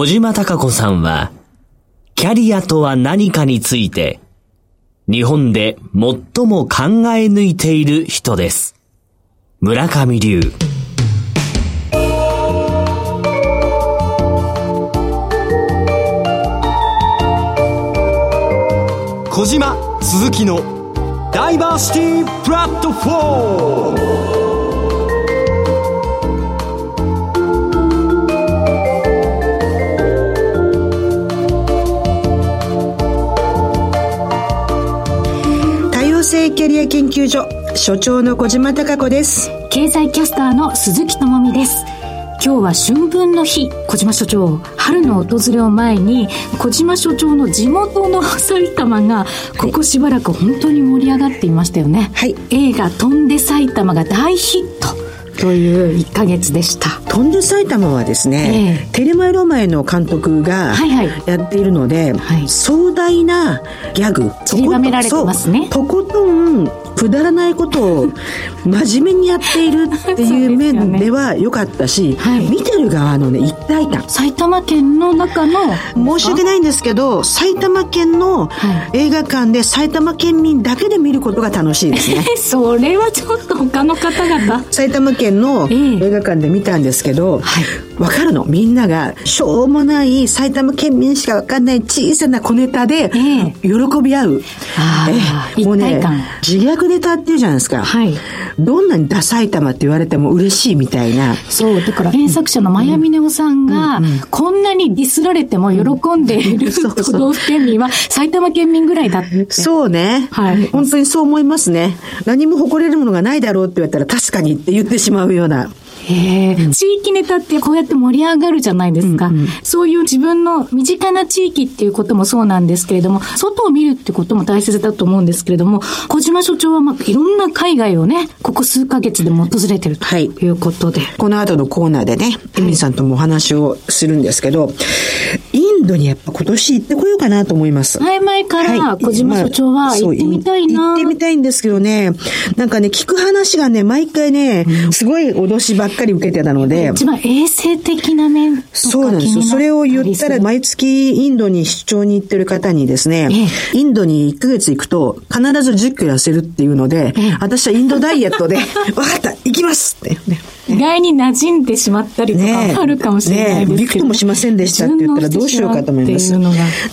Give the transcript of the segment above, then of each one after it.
小島隆子さんは、キャリアとは何かについて、日本で最も考え抜いている人です。村上龍。小島鈴木のダイバーシティプラットフォームキャリア研究所所長の小島貴子です。経済キャスターの鈴木智美です。今日は春分の日。小島所長春の訪れを前に小島所長の地元の埼玉がここしばらく本当に盛り上がっていましたよね、はい、映画「飛んで埼玉」が大ヒットという1か月でした。飛んで埼玉はですね、えー、テレマエロマエの監督がやっているので、はいはい、壮大なギャグ。散りばめられてますね。とことんくだらないことを真面目にやっているっていう面では良かったし、ねはい、見てる側のね一体感。埼玉県の中の申し訳ないんですけど埼玉県の映画館で埼玉県民だけで見ることが楽しいですね。それはちょっと他の方々。埼玉県の映画館で見たんですけど、はい、分かるの？みんながしょうもない埼玉県民しか分かんない小さな小ネタで喜び合う、ええ、もうね自虐ネタっていうじゃないですか。はい。どんなにダサい玉って言われても嬉しいみたいな。そう、だから原作者のマヤミネオさんが、こんなにディスられても喜んでいる、うん、都道府県民は埼玉県民ぐらいだって。そうね。はい。本当にそう思いますね。何も誇れるものがないだろうって言われたら確かにって言ってしまうような。地域ネタってこうやって盛り上がるじゃないですか、うんうん、そういう自分の身近な地域っていうこともそうなんですけれども、外を見るってことも大切だと思うんですけれども、小島所長はまあいろんな海外をね、ここ数ヶ月でも訪れてるとい。うことで。はい、この後のコーナーでね、エミさんともお話をするんですけど、インドにやっぱ今年行ってこようかなと思います。前々から小島所長は行ってみたいな、はいまあ、行ってみたいんですけどね、なんかね、聞く話がね、毎回ね、すごい脅しばっかり受けてたので。一番衛生的な面そうなんですよ。それを言ったら、毎月インドに出張に行ってる方にですね、ええ、インドに1ヶ月行くと必ず10キロ痩せるっていうので、え、私はインドダイエットで、わかった行きますって、ね。意外に馴染んでしまったりとかあるかもしれないですけど。ね、びくともしませんでしたって言ったらどうしようかと思います。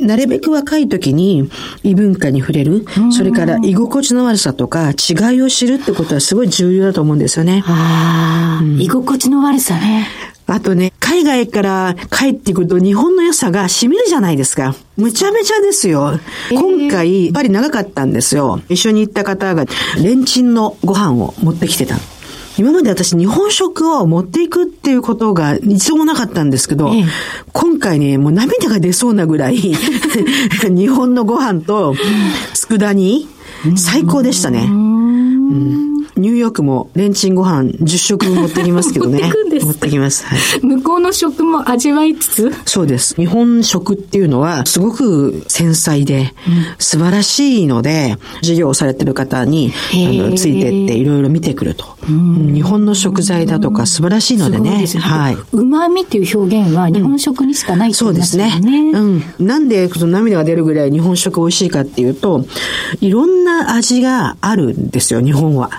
なるべく若い時に異文化に触れる、それから居心地の悪さとか違いを知るってことはすごい重要だと思うんですよね。うん、居心地の悪さね。あとね、海外から帰ってくると日本の良さが染みるじゃないですか。むちゃめちゃですよ。今回、やっぱり長かったんですよ。一緒に行った方が、レンチンのご飯を持ってきてた。今まで私日本食を持っていくっていうことが一度もなかったんですけど、ええ、今回ね、もう涙が出そうなぐらい 日本のご飯と佃煮、最高でしたね。うんニューヨークもレンチンご飯10食持ってきますけどね。持ってくんです持ってきます。はい、向こうの食も味わいつつ？そうです。日本食っていうのはすごく繊細で、素晴らしいので、授業をされてる方にあのついてっていろいろ見てくると。日本の食材だとか素晴らしいのでね。ではい。旨味っていう表現は日本食にしかない、ねうん、そうですね。うん。なんでその涙が出るぐらい日本食美味しいかっていうと、いろんな味があるんですよ、日本は。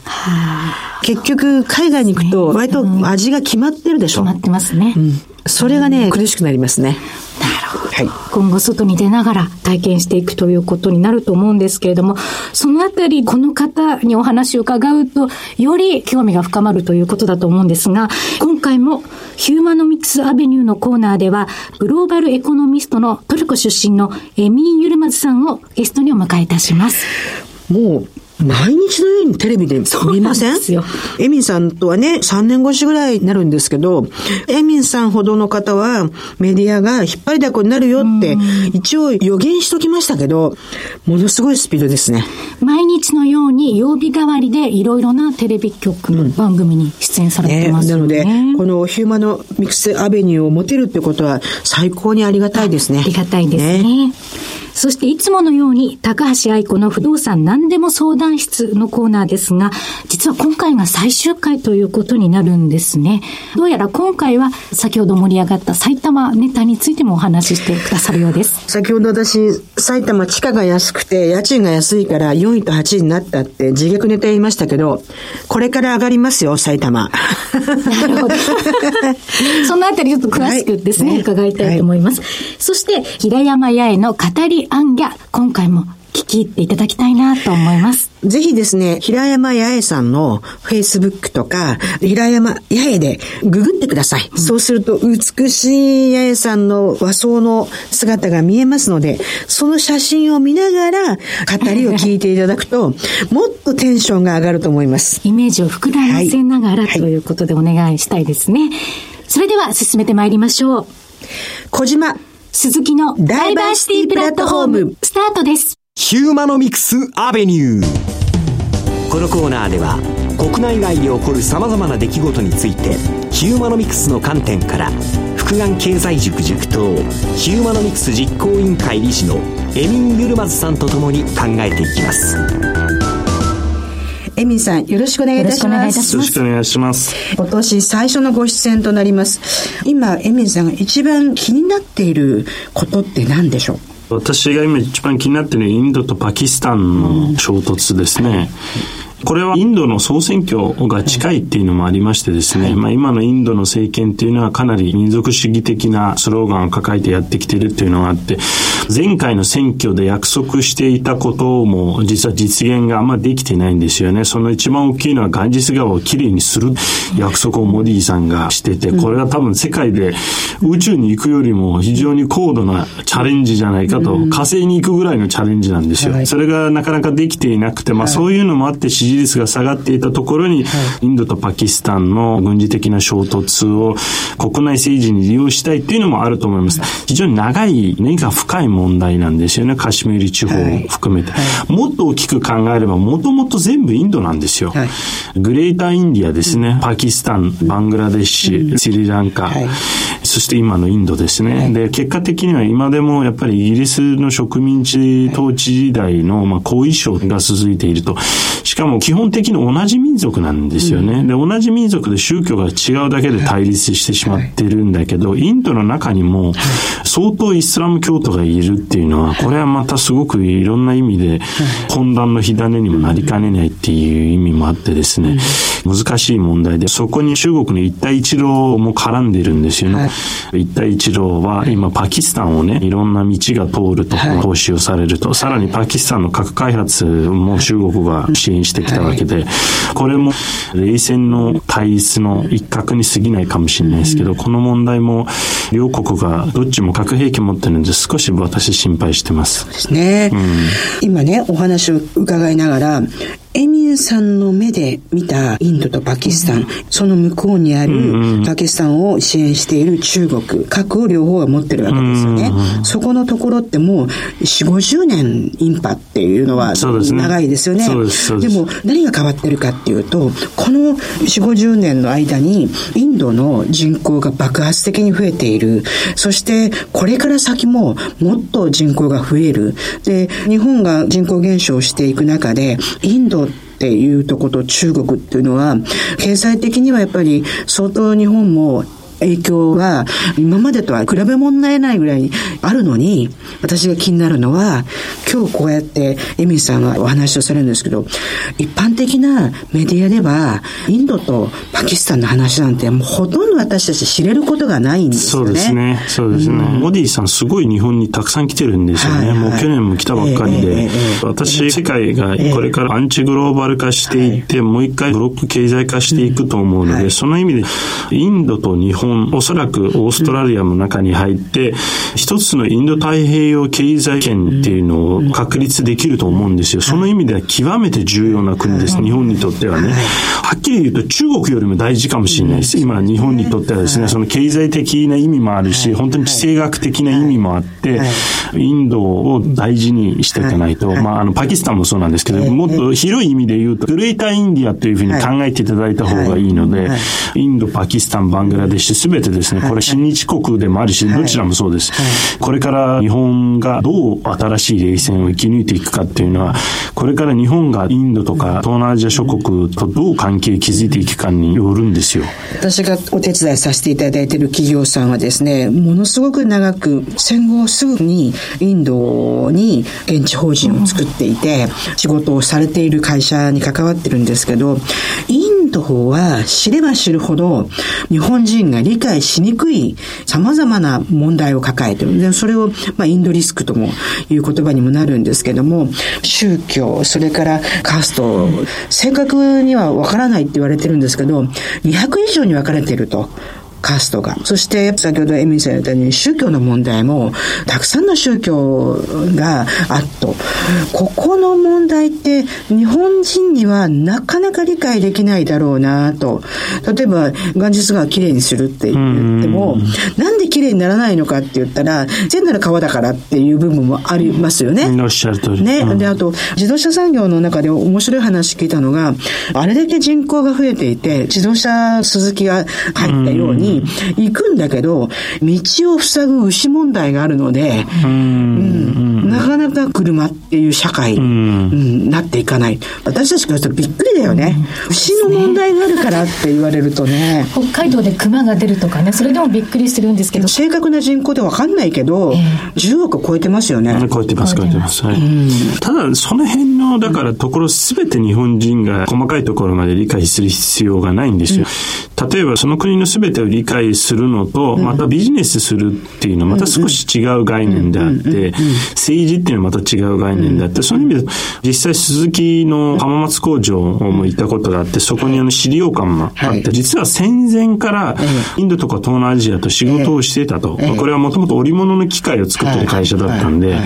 結局、海外に行くと、割と味が決まってるでしょ。決まってますね。うん。それがね、苦しくなりますね。なるほど。はい、今後外に出ながら体験していくということになると思うんですけれども、そのあたり、この方にお話を伺うと、より興味が深まるということだと思うんですが、今回もヒューマノミクスアベニューのコーナーでは、グローバルエコノミストのトルコ出身のエミン・ユルマズさんをゲストにお迎えいたします。もう毎日のようにテレビで見ません？エミンさんとはね、3年越しぐらいになるんですけど、エミンさんほどの方はメディアが引っ張りだこになるよって、一応予言しときましたけど、ものすごいスピードですね。毎日のように曜日代わりでいろいろなテレビ局の番組に出演されてます、ね。うんね、なので、このヒューマノミクスアベニューを持てるってことは最高にありがたいですね。ありがたいですね。ねそしていつものように高橋愛子の不動産何でも相談室のコーナーですが、実は今回が最終回ということになるんですね。どうやら今回は先ほど盛り上がった埼玉ネタについてもお話ししてくださるようです。先ほど私、埼玉地価が安くて家賃が安いから4位と8位になったって自虐ネタ言いましたけど、これから上がりますよ、埼玉。なるほど。そのあたりちょっと詳しくですね、はいね伺いたいと思います。そして、平山八重の語りアンギャ、今回も聞き入っていただきたいなと思います。ぜひですね、平山八重さんの Facebook とか、平山八重でググってください。そうすると、美しい八重さんの和装の姿が見えますので、その写真を見ながら、語りを聞いていただくと、もっとテンションが上がると思います。イメージを膨らませながら、はいということでお願いしたいですね。それでは進めてまいりましょう。小島、鈴木のダイバーシティプラットフォーム、スタートです。ヒューマノミクスアベニュー。このコーナーでは国内外に起こるさまざまな出来事についてヒューマノミクスの観点から福眼経済塾塾頭ヒューマノミクス実行委員会理事のエミン・ユルマズさんとともに考えていきます。エミンさん、よろしくお願いいたしよろしくお願いいます。よろしくお願いします。今年最初のご出演となります。今、エミンさんが一番気になっていることって何でしょう？私が今一番気になっているのはインドとパキスタンの衝突ですね。これはインドの総選挙が近いっていうのもありましてですね、まあ今のインドの政権っていうのはかなり民族主義的なスローガンを抱えてやってきてるっていうのがあって、前回の選挙で約束していたことも実は実現があんまできてないんですよね。その一番大きいのはガンジス川をきれいにする約束をモディさんがしてて、これが多分世界で宇宙に行くよりも非常に高度なチャレンジじゃないかと、火星に行くぐらいのチャレンジなんですよ。はいそれがなかなかできていなくて、まあそういうのもあって支持率が下がっていたところに、インドとパキスタンの軍事的な衝突を国内政治に利用したいっていうのもあると思います。非常に長い、根が深い問題なんですよね。カシミール地方を含めて。もっと大きく考えれば、もともと全部インドなんですよ。はいグレーターインディアですね。パキスタン、バングラデシュ、スリランカ、はいそして今のインドですね。で、結果的には今でもやっぱりイギリスの植民地統治時代の、まあ、後遺症が続いていると。しかも基本的に同じ民族なんですよね。で、同じ民族で宗教が違うだけで対立してしまってるんだけど、インドの中にも相当イスラム教徒がいるっていうのは、これはまたすごくいろんな意味で混乱の火種にもなりかねないっていう意味もあってですね、難しい問題で、そこに中国の一帯一路も絡んでいるんですよね。一帯一路は今パキスタンをね、いろんな道が通ると、投資をされると、さらにパキスタンの核開発も中国が支援してきたわけで、これも冷戦の対立の一角に過ぎないかもしれないですけど、この問題も両国がどっちも核兵器持ってるんで少し私心配してます。ですね。今ね、お話を伺いながら、エミンさんの目で見たインドとパキスタン、その向こうにあるパキスタンを支援している中国、核を両方が持ってるわけですよね。そこのところってもう4、50年インパっていうのは長いですよね。でですも何が変わってるかっていうと、この4、50年の間にインドの人口が爆発的に増えている。そしてこれから先ももっと人口が増える。で、日本が人口減少していく中で、インドっていうとこと中国っていうのは、経済的にはやっぱり相当日本も影響は今までとは比べ物になれないぐらいあるのに、私が気になるのは、今日こうやってエミさんがお話をされるんですけど、一般的なメディアでは、インドとパキスタンの話なんてもうほとんど私たち知れることがないんですそよね。うですね。そうですね。モディさんすごい日本にたくさん来てるんですよね。はいはいもう去年も来たばっかりえええでええ。私、世界がこれからアンチグローバル化していって、もう一回ブロック経済化していくと思うので、その意味で、インドと日本、おそらくオーストラリアの中に入って、一つのインド太平洋経済圏っていうのを確立できると思うんですよ。その意味では極めて重要な国です。日本にとってはね。はっきり言うと中国よりも大事かもしれないです。今、日本にとってはですね、その経済的な意味もあるし、本当に地政学的な意味もあって、インドを大事にしていかないと、まあ、あの、パキスタンもそうなんですけど、もっと広い意味で言うと、グレーターインディアというふうに考えていただいた方がいいので、インド、パキスタン、バングラデシュ、全てですね、これ親日国でもあるし、どちらもそうです。これから日本がどう新しい冷戦を生き抜いていくかっていうのは、これから日本がインドとか東南アジア諸国とどう関係を築いていくかによるんですよ。私がお手伝いさせていただいている企業さんはですね、ものすごく長く戦後すぐにインドに現地法人を作っていて、仕事をされている会社に関わってるんですけど、インドは知れば知るほど日本人が理解しにくい様々な問題を抱えてる。で、それを、まあ、インドリスクともいう言葉にもなるんですけども、宗教、それからカースト、正確にはわからないって言われてるんですけど、200以上に分かれていると。カストが。そして、先ほどエミさん言ったように、宗教の問題も、たくさんの宗教があっと。ここの問題って、日本人にはなかなか理解できないだろうなと。例えば、元日川きれいにするって言っても、なんできれいにならないのかって言ったら、全なら川だからっていう部分もありますよね。おっしゃる通り。ね。で、あと、自動車産業の中で面白い話聞いたのが、あれだけ人口が増えていて、自動車鈴木が入ったように、行くんだけど、道を塞ぐ牛問題があるので、うん、なか車っていう社会になっていかない。私たちからするとびっくりだよね。牛の問題があるからって言われるとね。北海道で熊が出るとかね、それでもびっくりするんですけど。正確な人口でわかんないけど、えー、10億超えてますよね。超えてます、超えてます。はい、ただ、その辺の、だからところすべて日本人が細かいところまで理解する必要がないんですよ。例えばその国のすべてを理解するのと、またビジネスするっていうのはまた少し違う概念であって、政治っていうのはまた違う概念であって、そういう意味で、実際鈴木の浜松工場も行ったことがあって、そこにあの資料館もあって、実は戦前からインドとか東南アジアと仕事をしていたと。これはもともと織物の機械を作ってる会社だったんで、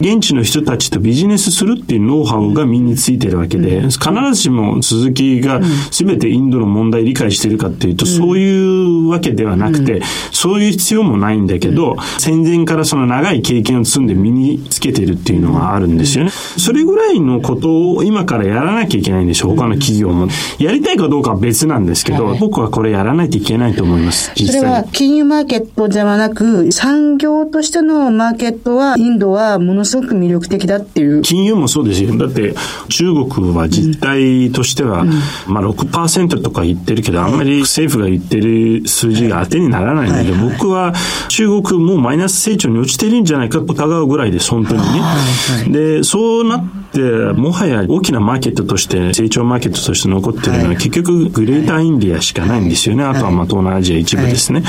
現地の人たちとビジネスするっていうノウハウが身についてるわけで、必ずしも鈴木が全てインドの問題理解してるかっていうと、そういうわけではなくて、そういう必要もないんだけど、戦前からその長い経験を積んで身につけてるっていうのがあるんですよね。それぐらいのことを今からやらなきゃいけないんでしょう、他の企業も。やりたいかどうかは別なんですけど、僕はこれやらないといけないと思います。それは金融マーケットではなく、産業としてのマーケットは、インドはものすごく魅力的だっていう。金融もそうですよ。だって、中国は実態としては、うん、まあ6%とか言ってるけど、あんまり政府が言ってる数字が当てにならないので、僕は中国もマイナス成長に落ちてるんじゃないかと疑うぐらいです、本当にね。で、そうなって、もはや大きなマーケットとして、成長マーケットとして残ってるのは、結局グレーターインディアしかないんですよね。あとはまあ東南アジア一部ですね。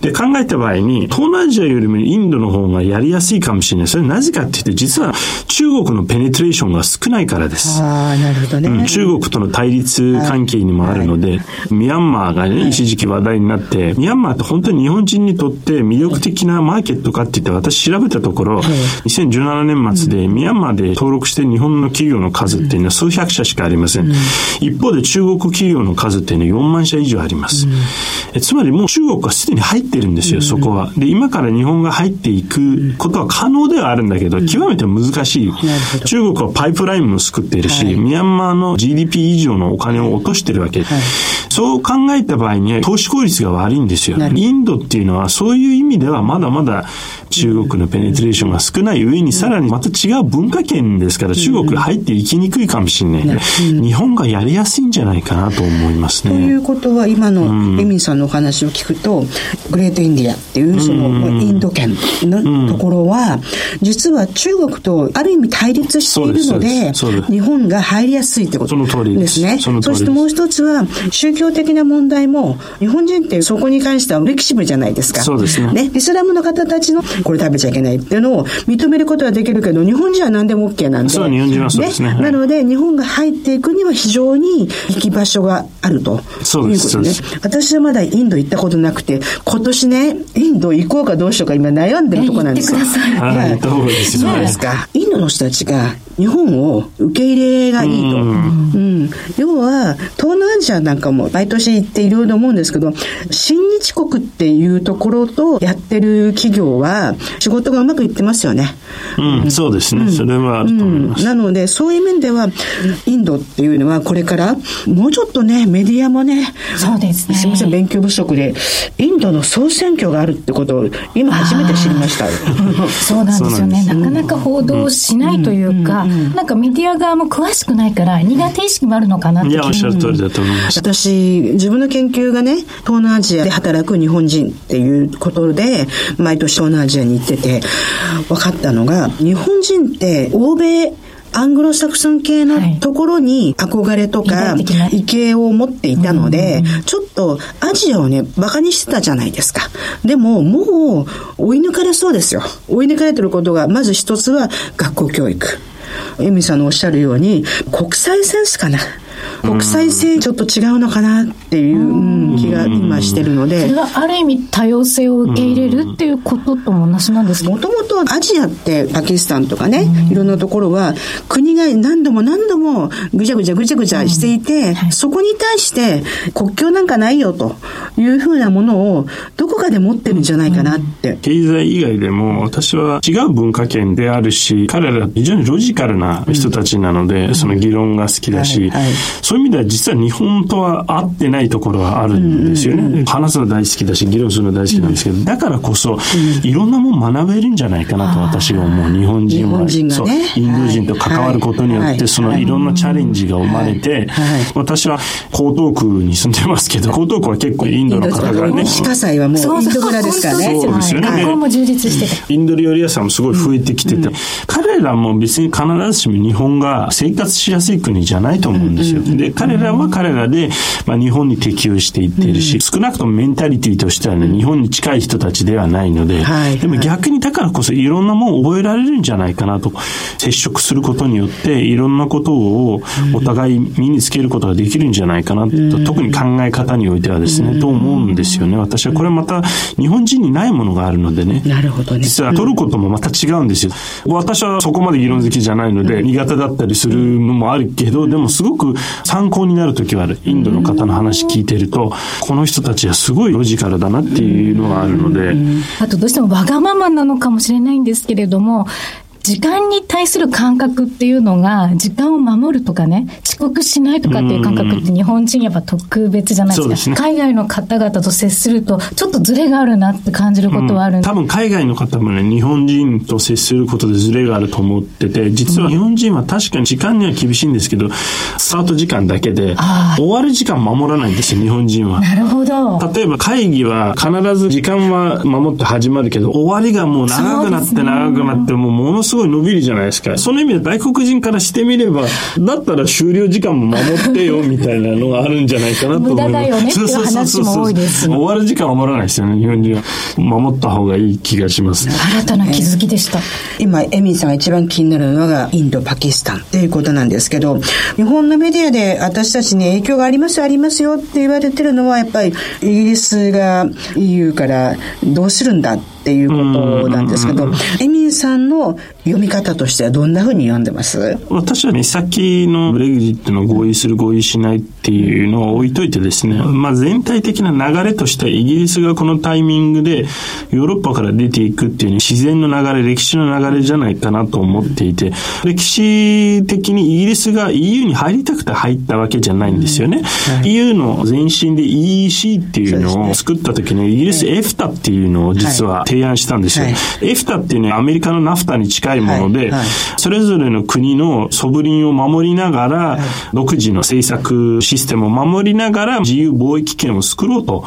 で、考えた場合に、東南アジアよりもインドの方がやりやすいかもしれない。それなぜかって言って、実は中国のペネトレーションが少ないからです。ああ、なるほどね、うん。中国との対立関係にもあるので、ミャンマーがね、一時期話題になって、ミャンマーって本当に日本人にとって魅力的なマーケットかって言って私調べたところ、2017年末でミャンマーで登録して日本の企業の数っていうのは数百社しかありません。一方で中国企業の数っていうのは4万社以上あります。つまりもう中国はすでに入ってるんですよ、そこは。で、今から日本が入っていくことは可能ではあるんだけど、極めて難しい。中国はパイプラインも作っているし、ミャンマーの GDP 以上のお金を落としてるわけ。そう考えた場合には投資効率が悪いんですよ。インドっていうのはそういう意味ではまだまだ中国のペネトレーションが少ない上にさらにまた違う文化圏ですから中国入っていきにくいかもしれない。日本がやりやすいんじゃないかなと思いますね。ということは今のエミンさんのお話を聞くと、グレートインディアっていうそのインド圏のところは、実は中国とある意味対立しているので、日本が入りやすいってことですね。そしてもう一つは宗教的な問題も日本人ってそこに関してはフレキシブルじゃないですか。そうですね。ね、イスラムの方たちのこれ食べちゃいけないっていうのを認めることはできるけど、日本人は何でも OK なんで。そう、日本人はそうですね。ねなので、日本が入っていくには非常に行き場所があると。そうです。ね。私はまだインド行ったことなくて、今年ね、インド行こうかどうしようか今悩んでるとこなんですよ。はい、行った方がいいですそうですか。インドの人たちが日本を受け入れがいいと。うん、要は、東南アジアなんかも毎年行っていろいろ思うんですけど、親日国っていうところとやってる企業は仕事がうまくいってますよね。うん、そうですね。それはあると思います。なので、そういう面では、インドっていうのはこれから、もうちょっとね、メディアもね、そうですね。すみません、勉強不足で、インドの総選挙があるってことを今初めて知りました。そうなんですよね。なかなか報道しないというか、なんかメディア側も詳しくないから苦手意識もあるのかなって。いや、おっしゃる通りだと思います。私、自分の研究がね、東南アジアで働く日本人っていうことで、毎年東南アジアに行ってて、分かったのが、日本人って欧米アングロサクソン系のところに憧れとか、畏敬を持っていたので、ちょっとアジアをね、馬鹿にしてたじゃないですか。でも、もう追い抜かれそうですよ。追い抜かれてることが、まず一つは学校教育。エミさんのおっしゃるように、国際センスかな。国際性ちょっと違うのかなっていう気が今してるので。それはある意味多様性を受け入れるっていうこととも同じなんですか？もともとアジアってパキスタンとかね、いろんなところは国が何度も何度もぐちゃぐちゃぐちゃぐちゃしていて、そこに対して国境なんかないよというふうなものをどこかで持ってるんじゃないかなって。経済以外でも私は違う文化圏であるし、彼ら非常にロジカルな人たちなので、その議論が好きだし、そういう意味では実は日本とは合ってないところはあるんですよね。話すの大好きだし、議論するの大好きなんですけど、だからこそ、いろんなもん学べるんじゃないかなと私が思う。日本人は、そう、インド人と関わることによって、そのいろんなチャレンジが生まれて、私は江東区に住んでますけど、江東区は結構インドの方がね。はもうインド村ですからね。そうですよね。学校も充実してインド料理屋さんもすごい増えてきてて、彼らも別に必ずしも日本が生活しやすい国じゃないと思うんですよ。で、彼らは彼らで、まあ、日本に適応していっているし、少なくともメンタリティとしてはね、日本に近い人たちではないので、でも逆にだからこそいろんなもん覚えられるんじゃないかなと、接触することによっていろんなことをお互い身につけることができるんじゃないかなと、特に考え方においてはですね、と思うんですよね。私はこれまた日本人にないものがあるのでね。なるほどね。実は取ることもまた違うんですよ。私はそこまで議論好きじゃないので、苦手だったりするのもあるけど、でもすごく参考になる時はある。インドの方の話聞いてると、この人たちはすごいロジカルだなっていうのがあるので。あとどうしてもわがままなのかもしれないんですけれども、時間に対する感覚っていうのが、時間を守るとかね、遅刻しないとかっていう感覚って日本人やっぱ特別じゃないですか。すね、海外の方々と接すると、ちょっとズレがあるなって感じることはある、うん、多分海外の方もね、日本人と接することでズレがあると思ってて、実は日本人は確かに時間には厳しいんですけど、スタート時間だけで、終わる時間守らないんですよ、日本人は。なるほど。例えば会議は必ず時間は守って始まるけど、終わりがもう長くなって長くなって、もうものすごい伸びるじゃないですか。その意味で外国人からしてみれば、だったら終了時間も守ってよ、みたいなのがあるんじゃないかなと思います。無駄だよねっていう話も多いです。終わる時間は守らないですよね、日本人は。守った方がいい気がします。新たな気づきでした。今、エミンさんが一番気になるのが、インド、パキスタンっていうことなんですけど、日本のメディアで私たちに影響がありますありますよって言われてるのは、やっぱりイギリスが EU からどうするんだっていうことなんですけど、エミンさんの読み方としてはどんなふうに読んでます？私は目先のブレグジットの合意する合意しないっていうのを置いといてですね、まあ全体的な流れとしてイギリスがこのタイミングでヨーロッパから出ていくっていう自然の流れ、歴史の流れじゃないかなと思っていて、歴史的にイギリスが EU に入りたくて入ったわけじゃないんですよね。はい、EU の前身で EEC っていうのを作った時にイギリス EFTA っていうのを実は提案したんですよ。はい、EFTA っていうのはアメリカのナフタに近いもので、それぞれの国のソブリンを守りながら、独自の政策システムを守りながら自由貿易圏を作ろうと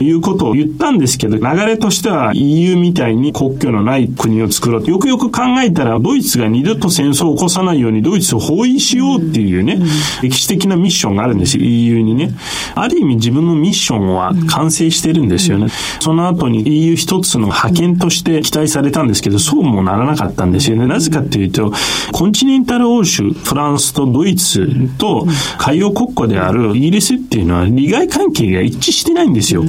いうことを言ったんですけど、流れとしては EU みたいに国境のない国を作ろうと。よくよく考えたら、ドイツが二度と戦争を起こさないようにドイツを包囲しようっていうね、歴史的なミッションがあるんですよ、EU にね。ある意味自分のミッションは完成してるんですよね。その後に EU 一つの派遣として期待されたんですけど、そうもならなかったんですよね。なぜかっていうと、コンチネンタル欧州、フランスとドイツと海洋国家であるイギリスっていうのは利害関係が一致してないんですよ。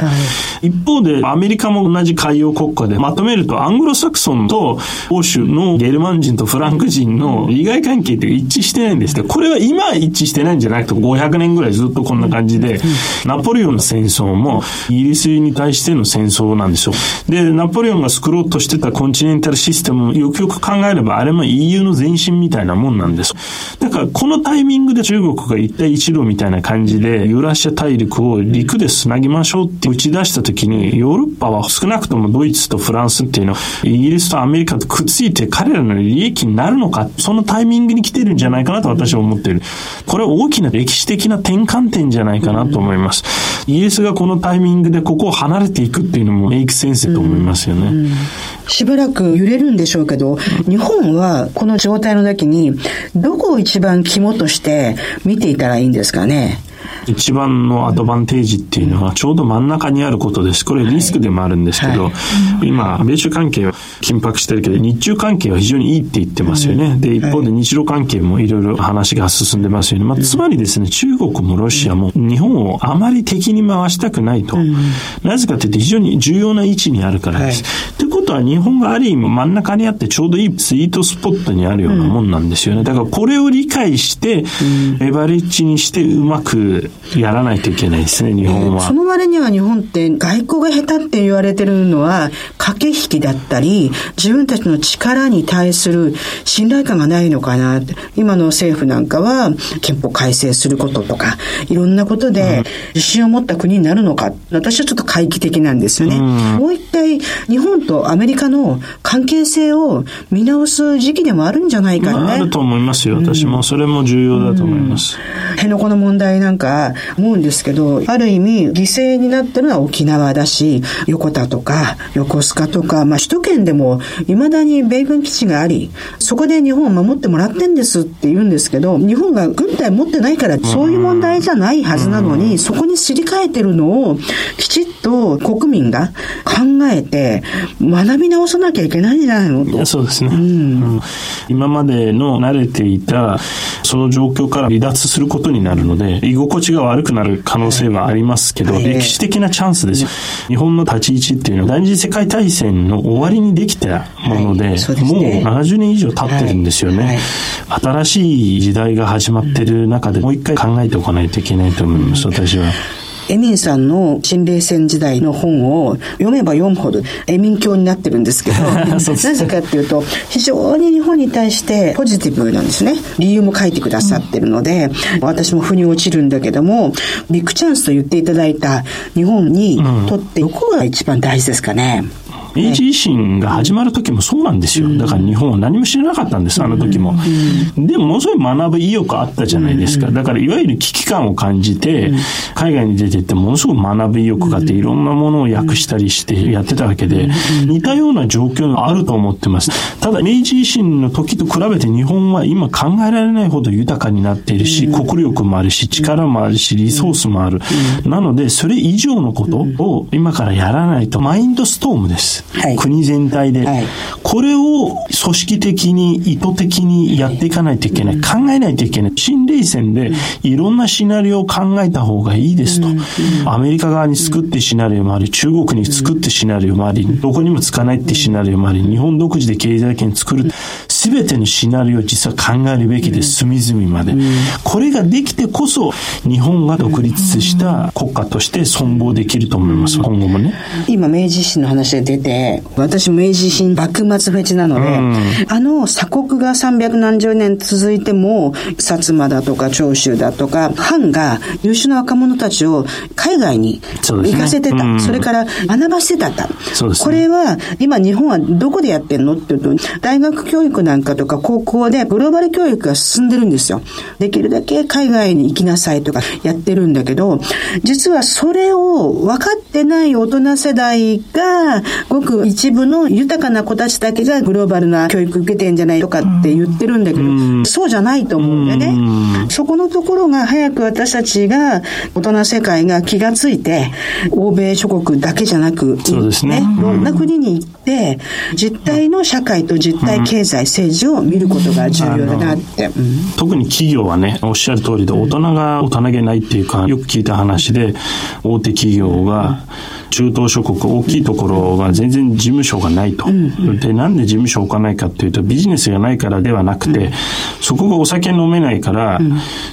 一方でアメリカも同じ海海洋国家でまとめるとアングロサクソンと欧州のゲルマン人とフランク人の利害関係って一致してないんですこれは今一致してないんじゃなくて500年ぐらいずっとこんな感じで、ナポレオンの戦争もイギリスに対しての戦争なんですよ。で、ナポレオンが作ろうとしてたコンチネンタルシステムよくよく考えればあれも EU の前身みたいなもんなんです。だからこのタイミングで中国が一帯一路みたいな感じでユーラシア大陸を陸で繋ぎましょうって打ち出した時にヨーロッパは少なくともドイツとフランスっていうのはイギリスとアメリカとくっついて彼らの利益になるのかそのタイミングに来てるんじゃないかなと私は思っている。これは大きな歴史的な転換点じゃないかなと思います。イギリスがこのタイミングでここを離れていくっていうのもメイクセンスと思いますよね。うん、しばらく揺れるんでしょうけど、日本はこの状態の時に、どこを一番肝として見ていたらいいんですかね？一番のアドバンテージっていうのはちょうど真ん中にあることです。これリスクでもあるんですけど、はいはい、今、米中関係は緊迫してるけど、日中関係は非常にいいって言ってますよね。で、一方で日露関係もいろいろ話が進んでますよね。まあ、つまりですね、中国もロシアも日本をあまり敵に回したくないと。なぜかというと非常に重要な位置にあるからです。と、はい、ことは日本がある意味真ん中にあってちょうどいいスイートスポットにあるようなもんなんですよね。だからこれを理解して、レバレッジにしてうまくやらないといけないですね、日本は。その割には日本って外交が下手って言われてるのは、駆け引きだったり、自分たちの力に対する信頼感がないのかな今の政府なんかは憲法改正することとか、いろんなことで自信を持った国になるのか。私はちょっと回帰的なんですよね。うん、もう一回、日本とアメリカの関係性を見直す時期でもあるんじゃないかね。まあ、あると思いますよ。私もそれも重要だと思います。うん、辺野古の問題なんか、思うんですけど、ある意味犠牲になってるのは沖縄だし、横田とか横須賀とか、まあ首都圏でも未だに米軍基地があり、そこで日本を守ってもらってんですって言うんですけど、日本が軍隊持ってないからそういう問題じゃないはずなのに、そこにすり替えてるのをきちっと国民が考えて学び直さなきゃいけないんじゃないの？と。そうですね、うん、今までの慣れていたその状況から離脱することになるので、居心地が悪くなる可能性はありますけど、はい、歴史的なチャンスですよ。日本の立ち位置っていうのは、第二次世界大戦の終わりにできたもので、はいでね、もう70年以上経ってるんですよね。はい、新しい時代が始まってる中で、もう一回考えておかないといけないと思います、私は。エミンさんの新冷戦時代の本を読めば読むほどエミン教になってるんですけど、なぜかっていうと、非常に日本に対してポジティブなんですね。理由も書いてくださってるので、うん、私も腑に落ちるんだけども、ビッグチャンスと言っていただいた日本にとってどこが一番大事ですかね。明治維新が始まる時もそうなんですよ。だから日本は何も知らなかったんです、あの時も。でも、ものすごい学ぶ意欲あったじゃないですか。だから、いわゆる危機感を感じて、海外に出てってものすごく学ぶ意欲があって、いろんなものを訳したりしてやってたわけで、似たような状況があると思ってます。ただ、明治維新の時と比べて日本は今考えられないほど豊かになっているし、国力もあるし、力もあるし、リソースもある。なので、それ以上のことを今からやらないと、マインドストームです。はい、国全体で、はい、これを組織的に意図的にやっていかないといけない、考えないといけない。新冷戦でいろんなシナリオを考えた方がいいですと。アメリカ側に作ってシナリオもあり、中国に作ってシナリオもあり、どこにもつかないってシナリオもあり、日本独自で経済圏作る。すべてのシナリオを実は考えるべきです。隅々まで。これができてこそ、日本が独立した国家として存亡できると思います。今後もね。今、明治維新の話が出て、私明治維新幕末フェチなので、うん、あの鎖国が300何十年続いても、薩摩だとか長州だとか、藩が優秀な若者たちを海外に行かせてた。そ、ねうん、それから学ばせてた。ね、これは、今日本はどこでやってんの？っていうと、大学教育なんかとか高校でグローバル教育が進んでるんですよ。できるだけ海外に行きなさいとかやってるんだけど、実はそれを分かってない大人世代が、ごく一部の豊かな子たちだだけがグローバルな教育受けてんじゃないとかって言ってるんだけど、そうじゃないと思うんでね。そこのところが早く私たちが、大人世界が気がついて、欧米諸国だけじゃなく、そうですね。いろんな国に行って、実態の社会と実態経済、政治を見ることが重要だなって。特に企業はね、おっしゃる通りで、大人が大人げないっていうか、よく聞いた話で、大手企業が、中東諸国大きいところは全然事務所がないと。で、なんで事務所置かないかっていうと、ビジネスがないからではなくて、そこがお酒飲めないから、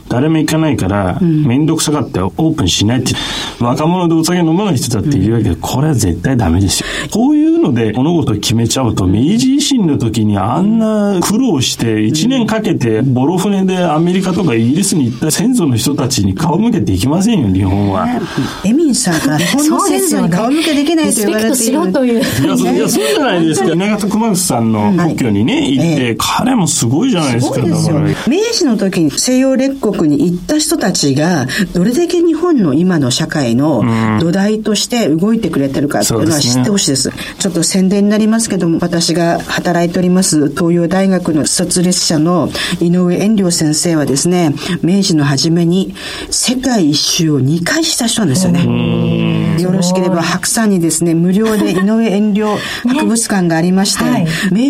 誰も行かないから、めんどくさがってオープンしないって、若者でお酒飲まない人だって言うわけで、これは絶対ダメですよ。こういうので物事を決めちゃうと、明治維新の時にあんな苦労して、1年かけてボロ船でアメリカとかイギリスに行った先祖の人たちに顔向けていきませんよ、日本は。エミンさんが日本の先祖に顔向けできないと言われている。といや、そうじゃないですか。稲形熊楠さんの故郷にね、行って、彼もすごいじゃないですか。ですよ。明治の時に西洋列国に行った人たちが、どれだけ日本の今の社会の土台として動いてくれてるかっていうのは知ってほしいです。ちょっと宣伝になりますけども、私が働いております東洋大学の卒列者の井上遠良先生はですね、明治の初めに世界一周を2回した人なんですよね。よろしければ白山にですね、無料で井上遠慮博物館がありまして、ねはい、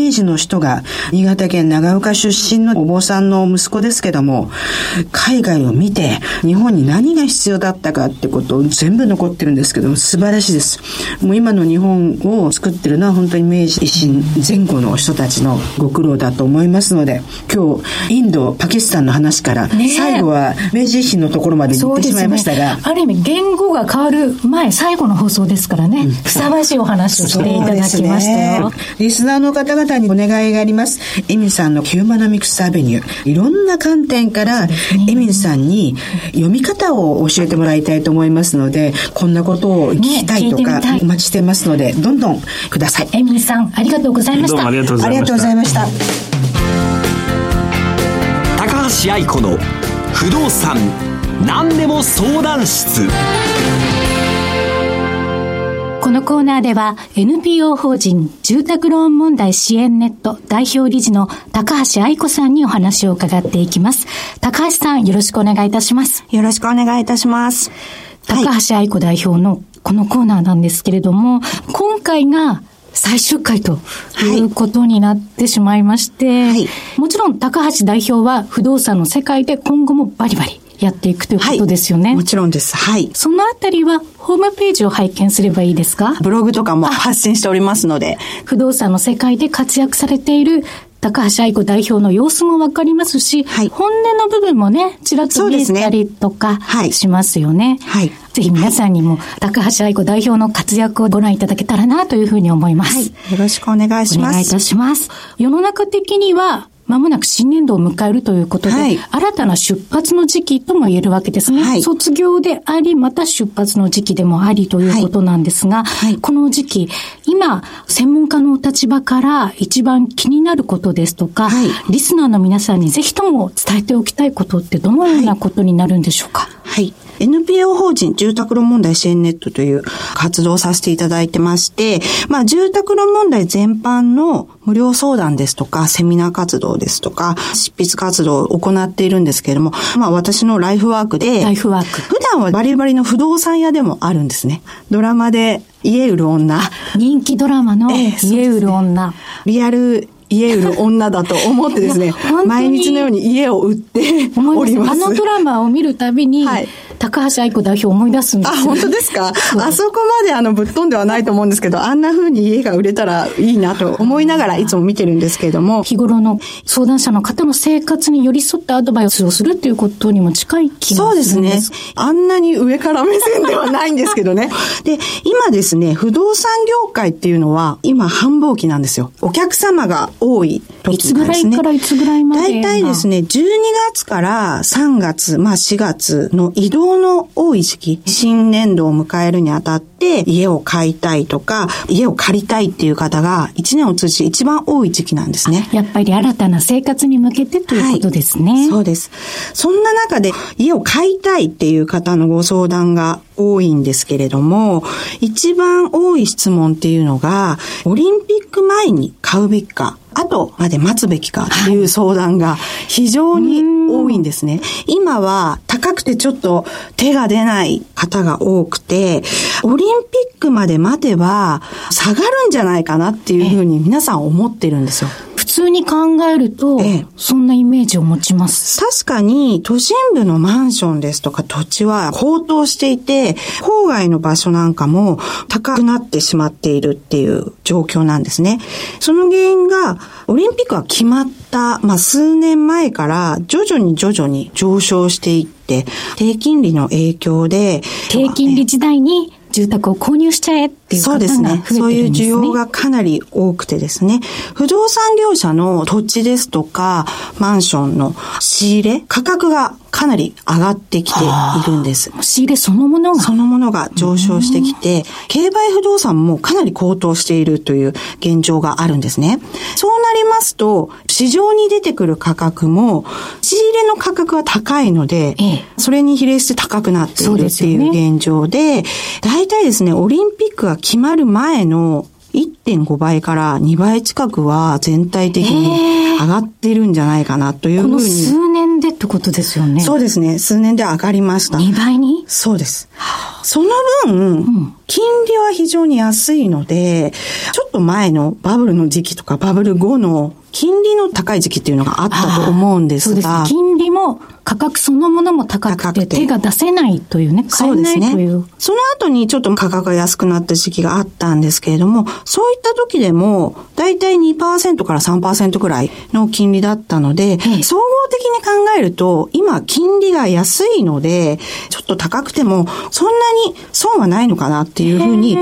明治の人が新潟県長岡出身のお坊さんの息子ですけども、海外を見て日本に何が必要だったかってことを全部残ってるんですけど素晴らしいです。もう今の日本を作ってるのは本当に明治維新前後の人たちのご苦労だと思いますので、今日インド、パキスタンの話から、最後は明治維新のところまで行ってしまいましたが、ね、ある意味言語が変わる前、最後の放送ですからね、うん、ふさわしいお話をしていただきましたよ。ね、リスナーの方々にお願いがあります。エミさんのヒューマノミクスアベニュー、いろんな観点から、エミさんに読み方を教えてもらいたいと思いますので、こんなことを聞きたいとか、お待ちしてますので、どんどんください。エミさん、ありがとうございました。ありがとうございました。高橋愛子の不動産何でも相談室このコーナーでは NPO 法人住宅ローン問題支援ネット代表理事の高橋愛子さんにお話を伺っていきます。高橋さんよろしくお願いいたします。よろしくお願いいたします。高橋愛子代表のこのコーナーなんですけれども、今回が最終回ということになってしまいまして、はい、もちろん高橋代表は不動産の世界で今後もバリバリやっていくということですよね。はい、もちろんです。はい。そのあたりは、ホームページを拝見すればいいですか？ブログとかも発信しておりますので。不動産の世界で活躍されている高橋愛子代表の様子もわかりますし、はい、本音の部分もね、ちらっと見えたりとかしますよね。はい。ぜひ皆さんにも、高橋愛子代表の活躍をご覧いただけたらなというふうに思います。はい。よろしくお願いします。お願いいたします。世の中的には、まもなく新年度を迎えるということで、はい、新たな出発の時期とも言えるわけですね。はい、卒業であり、また出発の時期でもありということなんですが、はい、この時期、今、専門家のお立場から一番気になることですとか、リスナーの皆さんにぜひとも伝えておきたいことってどのようなことになるんでしょうか？はい。NPO 法人住宅ローン問題支援ネットという活動をさせていただいてまして、まあ、住宅ローン問題全般の無料相談ですとか、セミナー活動ですとか、執筆活動を行っているんですけれども、まあ、私のライフワークで、ライフワーク。普段はバリバリの不動産屋でもあるんですね。ドラマで家売る女。人気ドラマの家売る女。ええ、リアル家売る女だと思ってですね、毎日のように家を売っております。あのドラマを見るたびに、はい、高橋愛子代表思い出すんですあ、本当ですか？あそこまであのぶっ飛んではないと思うんですけど、あんな風に家が売れたらいいなと思いながらいつも見てるんですけれども。日頃の相談者の方の生活に寄り添ったアドバイスをするっていうことにも近い気がするんですそうですね。あんなに上から目線ではないんですけどね。で、今ですね、不動産業界っていうのは今繁忙期なんですよ。お客様が多い時ですね。いつぐらいからいつぐらいまで大体ですね、12月から3月、まあ4月の移動の多い時期、新年度を迎えるにあたって家を買いたいとか、家を借りたいっていう方が1年を通じて一番多い時期なんですね。やっぱり新たな生活に向けてということですね。はい、そうです。そんな中で家を買いたいっていう方のご相談が多いんですけれども、一番多い質問っていうのが、オリンピック前に買うべきか、後まで待つべきかっていう相談が非常に多いんですね。今は高くてちょっと手が出ない方が多くて、オリンピックまで待てば下がるんじゃないかなっていうふうに皆さん思ってるんですよ。通に考えると、ええそんなイメージを持ちます。確かに都心部のマンションですとか土地は高騰していて、郊外の場所なんかも高くなってしまっているっていう状況なんですね。その原因が、オリンピックが決まった、まあ、数年前から徐々に徐々に上昇していって、低金利の影響で、低金利時代に住宅を購入しちゃえっていう方がそうですね。そういう需。要がかなり多くてですね。不動産業者の土地ですとか、マンションの仕入れ、価格がかなり上がってきているんです。仕入れそのものが。そのものが上昇してきて、競売不動産もかなり高騰しているという現状があるんですね。そうなりますと、市場に出てくる価格も、仕入れの価格は高いので、ええそれに比例して高くなっているっていう現状で、大体ですね、オリンピックが決まる前の1.5倍から2倍近くは全体的に上がってるんじゃないかなというふうに。数年でってことですよね。そうですね。数年で上がりました。2倍に？そうです。その分、金利は非常に安いので、ちょっと前のバブルの時期とかバブル後の金利の高い時期っていうのがあったと思うんですねすが、。金利も価格そのものも高くて手が出せないというね、買えそうですねないという。。その後にちょっと価格が安くなった時期があったんですけれども、そういった時でも、だいたい2%から3%くらいの金利だったので、ええ総合的に考えると、今金利が安いので、ちょっと高くても、そんなに損はないのかなっていうふうに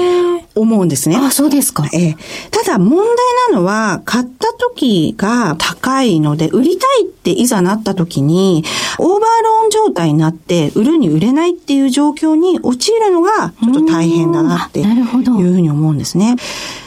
思うんですね。あ、そうですか。ええ。ただ問題なのは、買った時が高いので、売りたいっていざなった時に、オーバーローン状態になって、売るに売れないっていう状況に陥るのが、ちょっと大変だなっていううんあなるほどふうに思うんですね。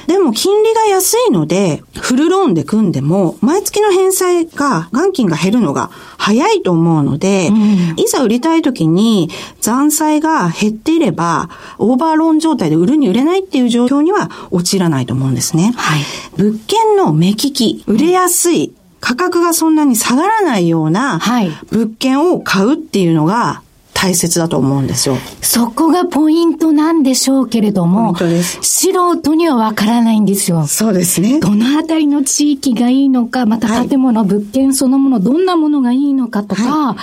でも、金利が安いので、フルローンで組んでも、毎月の返済が、元金が減るのが早いと思うので、いざ売りたい時に、残債が減っていれば、オーバーローン状態で売るに売れないっていう状況には陥らないと思うんですね。はい。物件の目利き、売れやすい、価格がそんなに下がらないようなはい。物件を買うっていうのが大切だと思うんですよ。そこがポイントなんでしょうけれども、素人にはわからないんですよ。そうですね。どのあたりの地域がいいのか、またはい建物、物件そのもの、どんなものがいいのかとか、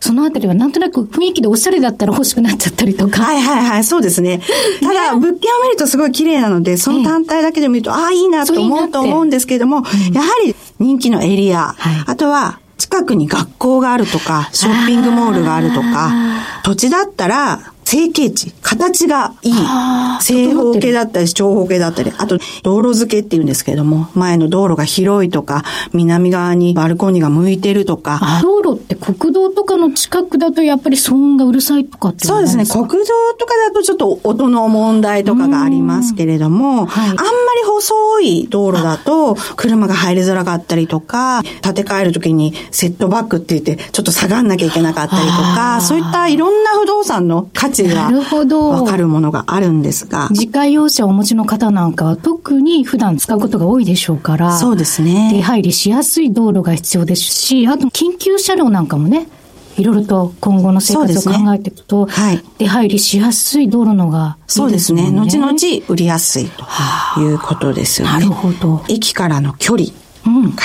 そのあたりはなんとなく雰囲気でおしゃれだったら欲しくなっちゃったりとか。はいはいはい、そうですね。ただ、物件を見るとすごい綺麗なので、その単体だけで見ると、ああ、いいなと思うと思うんですけれども、やはり人気のエリア、はいあとは、近くに学校があるとか、ショッピングモールがあるとか、土地だったら、成形地、形がいい。正方形だったり、長方形だったり、あと、道路付けっていうんですけれども、前の道路が広いとか、南側にバルコニーが向いてるとか、道路って国道とかの近くだとやっぱり騒音がうるさいとかってそうですね。国道とかだとちょっと音の問題とかがありますけれども、はい。あんまり細い道路だと車が入りづらかったりとか、建て替えるときにセットバックって言ってちょっと下がんなきゃいけなかったりとあか、ー。そういったいろんな不動産の価値がなるほどわかるものがあるんですが、自家用車をお持ちの方なんかは特に普段使うことが多いでしょうから。そうです出ね。入りしやすい道路が必要ですし、あと緊急車両なんかもね、いろいろと今後の生活を考えていくと、はい出入りしやすい道路のがいいそうですね。後々売りやすいということですよね。なるほど駅からの距離うんか。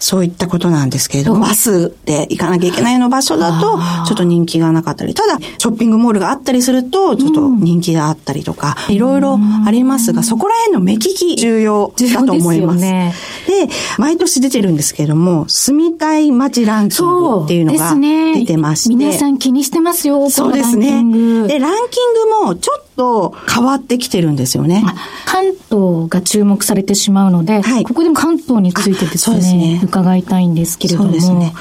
そういったことなんですけれども、うん。バスで行かなきゃいけないような場所だと、ちょっと人気がなかったり、ただ、ショッピングモールがあったりすると、ちょっと人気があったりとか、いろいろありますが、そこら辺の目利き重要だと思います。でで毎年出てるんですけれども、住みたい街ランキングっていうのが出てまして、皆さん気にしてますよ、そうですね。で、ランキングもちょっと変わってきてるんですよね。関東が注目されてしまうので、はいここでも関東についてですね、ですね伺いたいんですけれども。そうですね。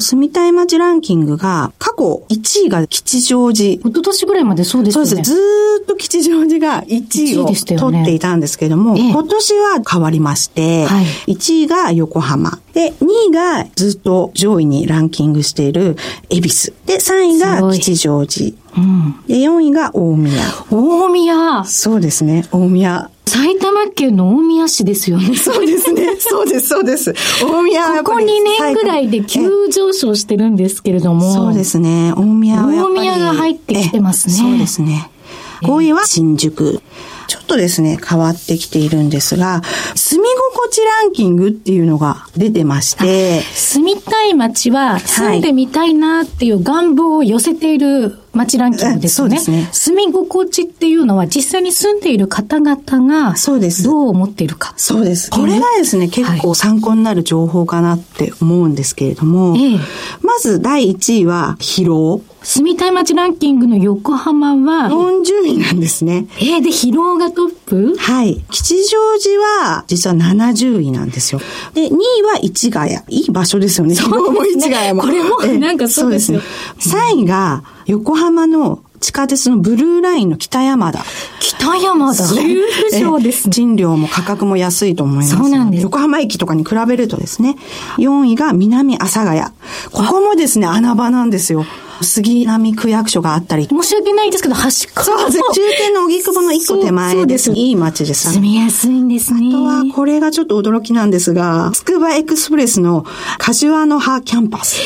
住みたい街ランキングが、過去1位が吉祥寺。一昨年ぐらいまでそうですよね。そうです。ずーっと吉祥寺が1位を1位でしたよね取っていたんですけれども、ええ今年は変わりまして、はい1位が横浜。で、2位がずっと上位にランキングしている恵比寿。で、3位が吉祥寺。で、4位が大宮。大宮。そうですね、大宮。埼玉県の大宮市ですよね。そうですね。そうです、そうです。大宮はやっここ2ぱり年ぐらいで急上昇してるんですけれども。そうですね。大宮はやっぱり。大宮が入ってきてますねえそうですね。5位は新宿。ちょっとですね、変わってきているんですが、住み心地ランキングっていうのが出てまして、住みたい街は住んでみたいなっていう願望を寄せている街ランキングですよね。えそうですね住み心地っていうのは実際に住んでいる方々がそうですどう思っているか。そうです。これがですね、結構参考になる情報かなって思うんですけれども、ええまず第1位は疲労。住みたい街ランキングの横浜は、40位なんですね。えー、で、疲労がトップ？はい。吉祥寺は、実は70位なんですよ。で、2位は市ヶ谷。いい場所ですよね。広尾も市ヶ谷も。これもええなんかそうですね。3位が、横浜の地下鉄のブルーラインの北山田。北山だ。有上ですね。賃料も価格も安いと思います。そうなんです横浜駅とかに比べるとですね。4位が南阿佐ヶ谷。ここもですね、穴場なんですよ。杉並区役所があったり。申し訳ないですけど、端っこそうです。中堅の荻窪の一個手前で。そうですすいい街です。住みやすいんですね。あとは、これがちょっと驚きなんですが、つくばエクスプレスの柏の葉キャンパス。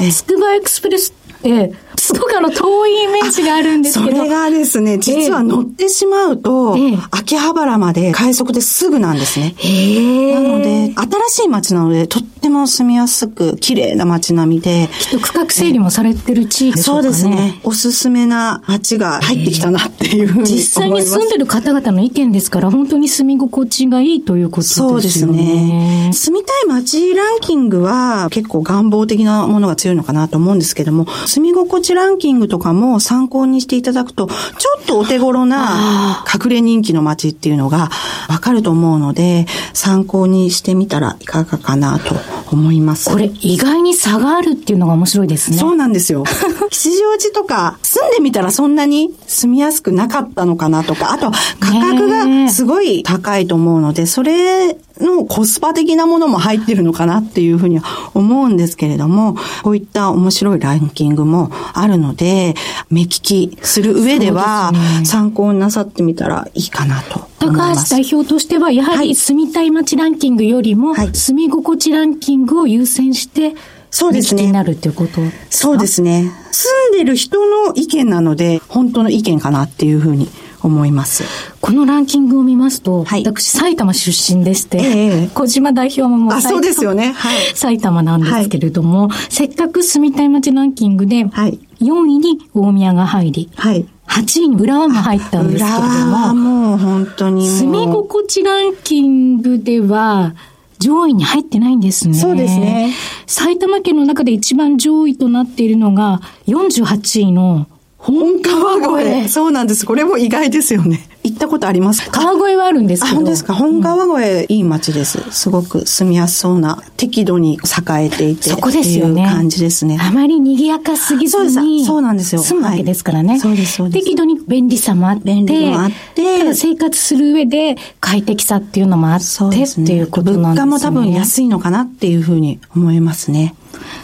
えー、つくばエクスプレスって、すごくあの遠いイメージがあるんですけど。それがですね、実は乗ってしまうと、ええ秋葉原まで快速ですぐなんですね。へなので、新しい街なので、とっても住みやすく、綺麗な街並みで、きっと区画整理もされてる地域でしょそううかね。ですね。おすすめな街が入ってきたなっていうふうに。実際に住んでる方々の意見ですから、本当に住み心地がいいということですよね。そうですね。住みたい街ランキングは結構願望的なものが強いのかなと思うんですけども、住み心地ランキングとかも参考にしていただくと、ちょっとお手頃な隠れ人気の街っていうのがわかると思うので、参考にしてみたらいかがかなと思います。これ意外に差があるっていうのが面白いですね。そうなんですよ。吉祥寺とか住んでみたらそんなに住みやすくなかったのかなとか、あと価格がすごい高いと思うので、それのコスパ的なものも入ってるのかなっていうふうには思うんですけれども、こういった面白いランキングもあるので、目利きする上では参考になさってみたらいいかなと思い高ます。橋代表としては、やははい。り住みたい街ランキングよりも、はい。住み心地ランキングを優先して、そうですね。になるっていうこと？そうですね。住んでる人の意見なので、本当の意見かなっていうふうに思います。このランキングを見ますと、はい私埼玉出身でして、ええ小島代表ももう埼玉あそうですよねはい埼玉なんですけれども、せっかく住みたい街ランキングで、はい4位に大宮が入り、はい。8位に浦和も入ったんですけれども、もう本当に。住み心地ランキングでは、上位に入ってないんですね。そうですね。埼玉県の中で一番上位となっているのが、48位の本川越。そうなんです。これも意外ですよね。行ったことありますか？川越はあるんですあ、けど。本当ですか？本川越、いい街です。すごく住みやすそうな、適度に栄えていて。そこですよね。っていう感じですね。あまり賑やかすぎずに。そうなんですよ住むわけですからね。はいそうですそうです適度に便利さもあって。便利もあってただ生活する上で快適さっていうのもあって。っていうことなんですよね。物価も多分安いのかなっていうふうに思いますね。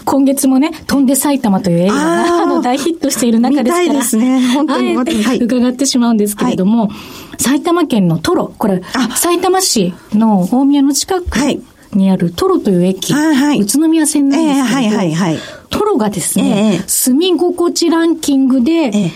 今月もね、飛んで埼玉という映画があの大ヒットしている中ですから。ですね。本当にあえてはい。伺ってしまうんですけれども、埼玉県のトロ、これ、あ。埼玉市の大宮の近くはい。にあるトロという駅、はいはい。宇都宮線なんええですけれど、はいはいはい。トロがですえね、え住み心地ランキングでええ、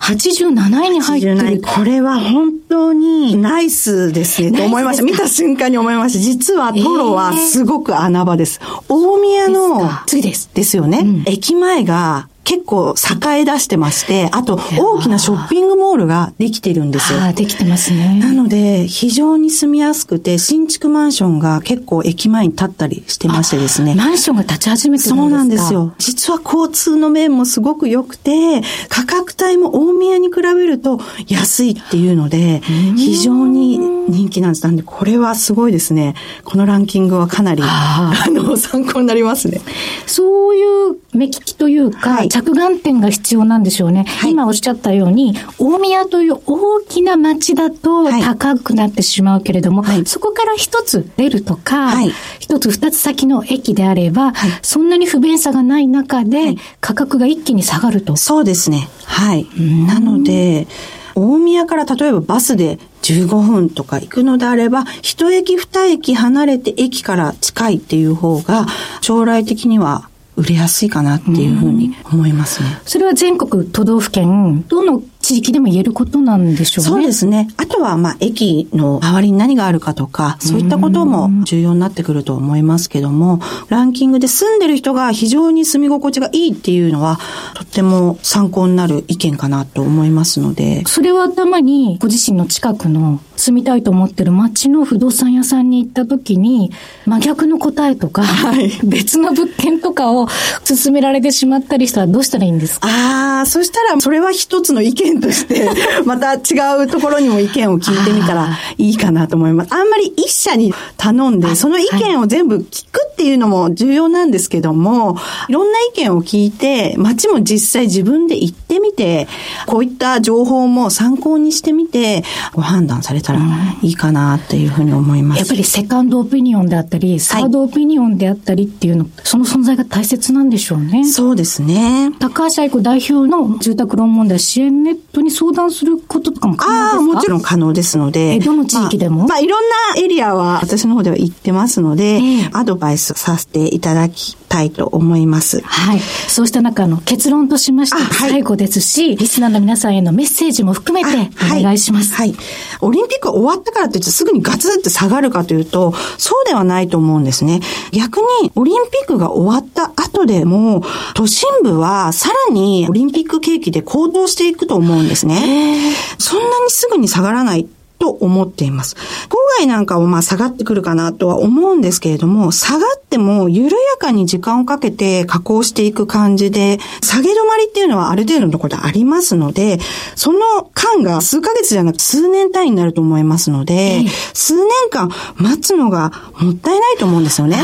87位に入ってる。これは本当にナイスですねと思いました。見た瞬間に思いました。実はトロはすごく穴場です。大宮の次です。ですよね。駅前が結構栄え出してまして、あと大きなショッピングモールができてるんですよ。できてますね。なので、非常に住みやすくて、新築マンションが結構駅前に建ったりしてましてですね。マンションが立ち始めてるんですか？そうなんです。よ。実は交通の面もすごく良くて、価格帯も大宮に比べると安いっていうので、非常に人気なんです。なんで、これはすごいですね。このランキングはかなり、ああの、参考になりますね。そういう目利きというか、はい着眼点が必要なんでしょうね。今おっしゃったように、大宮という大きな町だと高くなってしまうけれども、そこから一つ出るとか、一つ二つ先の駅であれば、そんなに不便さがない中で、価格が一気に下がると。そうですね。はい。なので、大宮から例えばバスで15分とか行くのであれば、一駅二駅離れて駅から近いっていう方が、将来的には売れやすいかなっていうふうに思いますね。それは全国都道府県、どの地域でも言えることなんでしょうね。そうですね。あとは、まあ、駅の周りに何があるかとか、そういったことも重要になってくると思いますけども、ランキングで住んでる人が非常に住み心地がいいっていうのは、とっても参考になる意見かなと思いますので。それは頭に、ご自身の近くの住みたいと思ってる街の不動産屋さんに行った時に、真逆の答えとか、はい、別の物件とかを勧められてしまったりしたらどうしたらいいんですか？ああ、そしたら、それは一つの意見として、また違うところにも意見を聞いてみたらいいかなと思います。あんまり一社に頼んで、その意見を全部聞くっていうのも重要なんですけども、いろんな意見を聞いて、街も実際自分で行ってみて、こういった情報も参考にしてみて、ご判断されたらいいかなっていうふうに思います。やっぱりセカンドオピニオンであったり、サードオピニオンであったりっていうの、はい、その存在が大切なんでしょうね。そうですね。高橋愛子代表の住宅ローン問題支援ネットに相談することとかも可能ですか？ああ、もちろん可能ですので。どの地域でも、まあ、まあ、いろんなエリアは私の方では行ってますので、えー、アドバイスさせていただきたいと思います。はい。そうした中の結論としまして、最後ですし、はい、リスナーの皆さんへのメッセージも含めてお願いします。はい。はい、オリンピック終わったからといってすぐにガツって下がるかというと、そうではないと思うんですね。逆に、オリンピックが終わった後でも、都心部はさらにオリンピック景気で行動していくと思うんですね。そんなにすぐに下がらないと思っています。郊外なんかもまあ下がってくるかなとは思うんですけれども、下がっても緩やかに時間をかけて加工していく感じで、下げ止まりっていうのはある程度のところでありますので、その間が数ヶ月じゃなく数年単位になると思いますので、数年間待つのがもったいないと思うんですよね。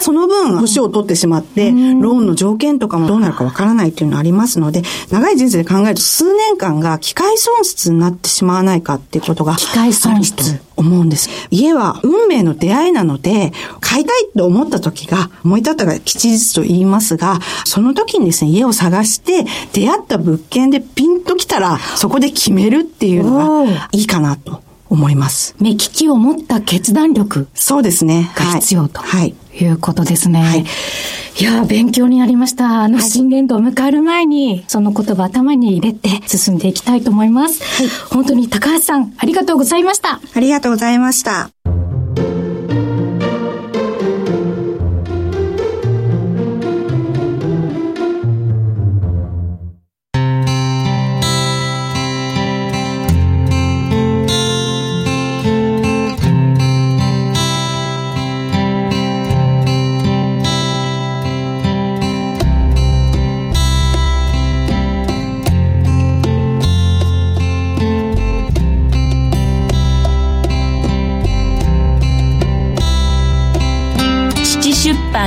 その分、年を取ってしまって、ローンの条件とかもどうなるかわからないっていうのがありますので、長い人生で考えると数年間が機械損失になってしまわないかっていうことが、機械損失。思うんです。家は運命の出会いなので、買いたいと思った時が、思い立ったが吉日と言いますが、その時にですね、家を探して、出会った物件でピンと来たら、そこで決めるっていうのがいいかなと。思います。目利きを持った決断力。そうですね。が必要と。はい。いうことですね。はい。いや、勉強になりました。あの、新年度を迎える前に、その言葉頭に入れて進んでいきたいと思います。はい。本当に高橋さん、ありがとうございました。ありがとうございました。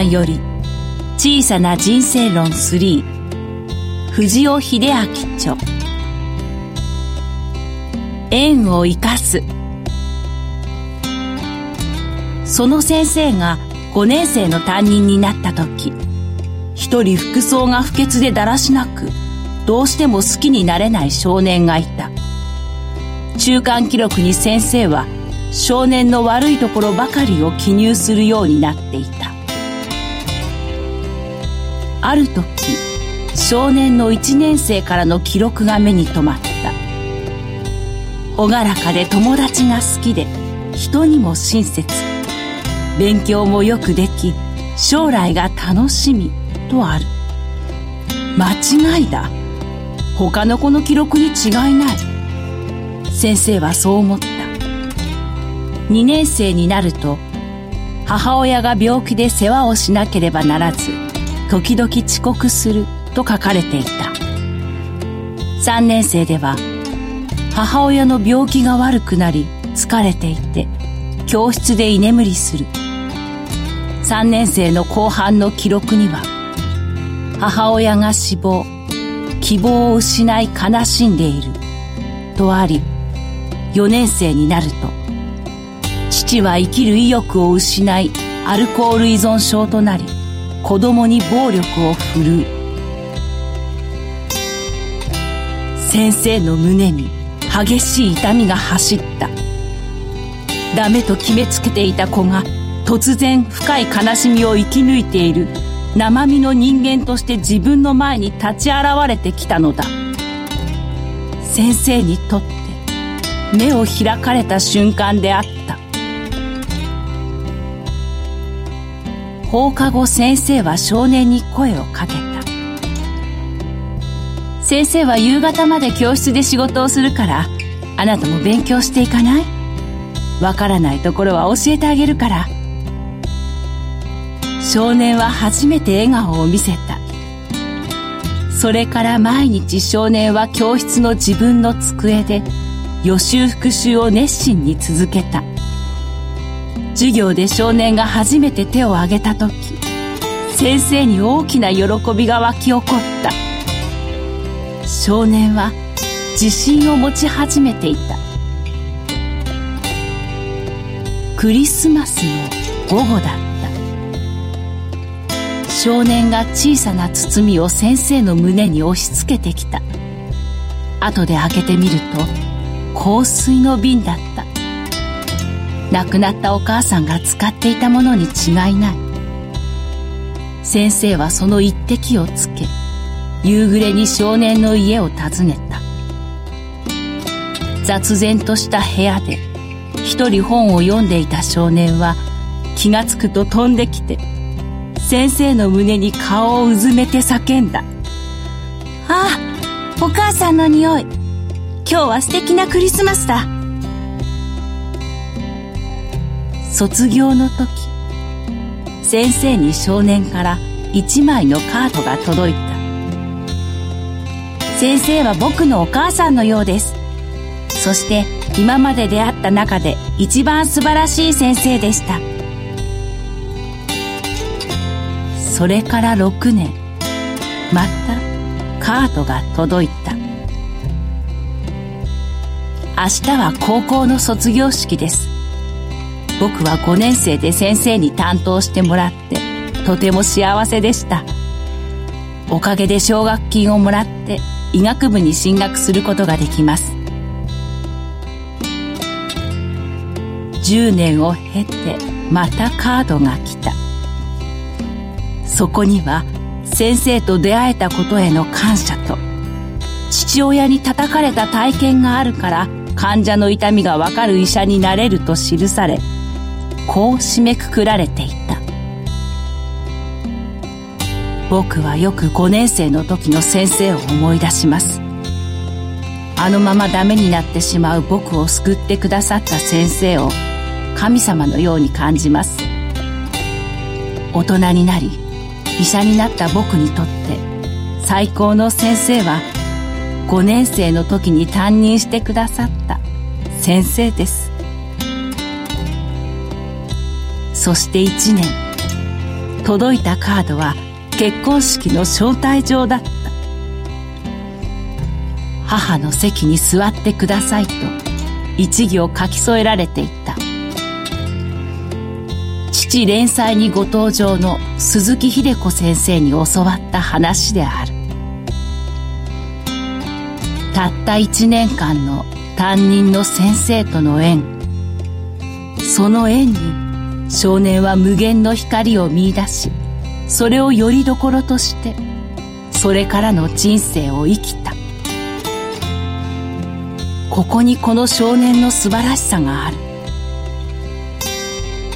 版より小さな人生論3藤尾秀明著。縁を生かす。その先生が5年生の担任になった時一人服装が不潔でだらしなくどうしても好きになれない少年がいた。中間記録に先生は少年の悪いところばかりを記入するようになっていた。ある時少年の1年生からの記録が目に留まった。朗らかで友達が好きで人にも親切。勉強もよくでき将来が楽しみとある。間違いだ。他の子の記録に違いない。先生はそう思った。2年生になると母親が病気で世話をしなければならず時々遅刻すると書かれていた。3年生では母親の病気が悪くなり疲れていて教室で居眠りする。3年生の後半の記録には母親が死亡希望を失い悲しんでいるとあり4年生になると父は生きる意欲を失いアルコール依存症となり子供に暴力を振るう。先生の胸に激しい痛みが走った。ダメと決めつけていた子が突然深い悲しみを生き抜いている。生身の人間として自分の前に立ち現れてきたのだ。先生にとって目を開かれた瞬間であった。放課後先生は少年に声をかけた。先生は夕方まで教室で仕事をするからあなたも勉強していかない？わからないところは教えてあげるから。少年は初めて笑顔を見せた。それから毎日少年は教室の自分の机で予習復習を熱心に続けた。授業で少年が初めて手を挙げた時先生に大きな喜びが湧き起こった。少年は自信を持ち始めていた。クリスマスの午後だった。少年が小さな包みを先生の胸に押し付けてきた。後で開けてみると香水の瓶だった。亡くなったお母さんが使っていたものに違いない先生はその一滴をつけ夕暮れに少年の家を訪ねた雑然とした部屋で一人本を読んでいた少年は気がつくと飛んできて先生の胸に顔をうずめて叫んだ。ああ、お母さんの匂い。今日は素敵なクリスマスだ。卒業の時、先生に少年から一枚のカードが届いた。先生は僕のお母さんのようです。そして今まで出会った中で一番素晴らしい先生でした。それから6年またカードが届いた明日は高校の卒業式です僕は5年生で先生に担当してもらってとても幸せでした。おかげで奨学金をもらって医学部に進学することができます。10年を経てまたカードが来た。そこには先生と出会えたことへの感謝と父親に叩かれた体験があるから患者の痛みがわかる医者になれると記されこう締めくくられていた。僕はよく5年生の時の先生を思い出します。あのままダメになってしまう僕を救ってくださった先生を神様のように感じます。大人になり医者になった僕にとって最高の先生は5年生の時に担任してくださった先生です。そして1年。届いたカードは結婚式の招待状だった。母の席に座ってくださいと一行書き添えられていた。父連載にご登場の鈴木秀子先生に教わった話である。たった一年間の担任の先生との縁。その縁に少年は無限の光を見出しそれをよりどころとしてそれからの人生を生きた。ここにこの少年の素晴らしさがある。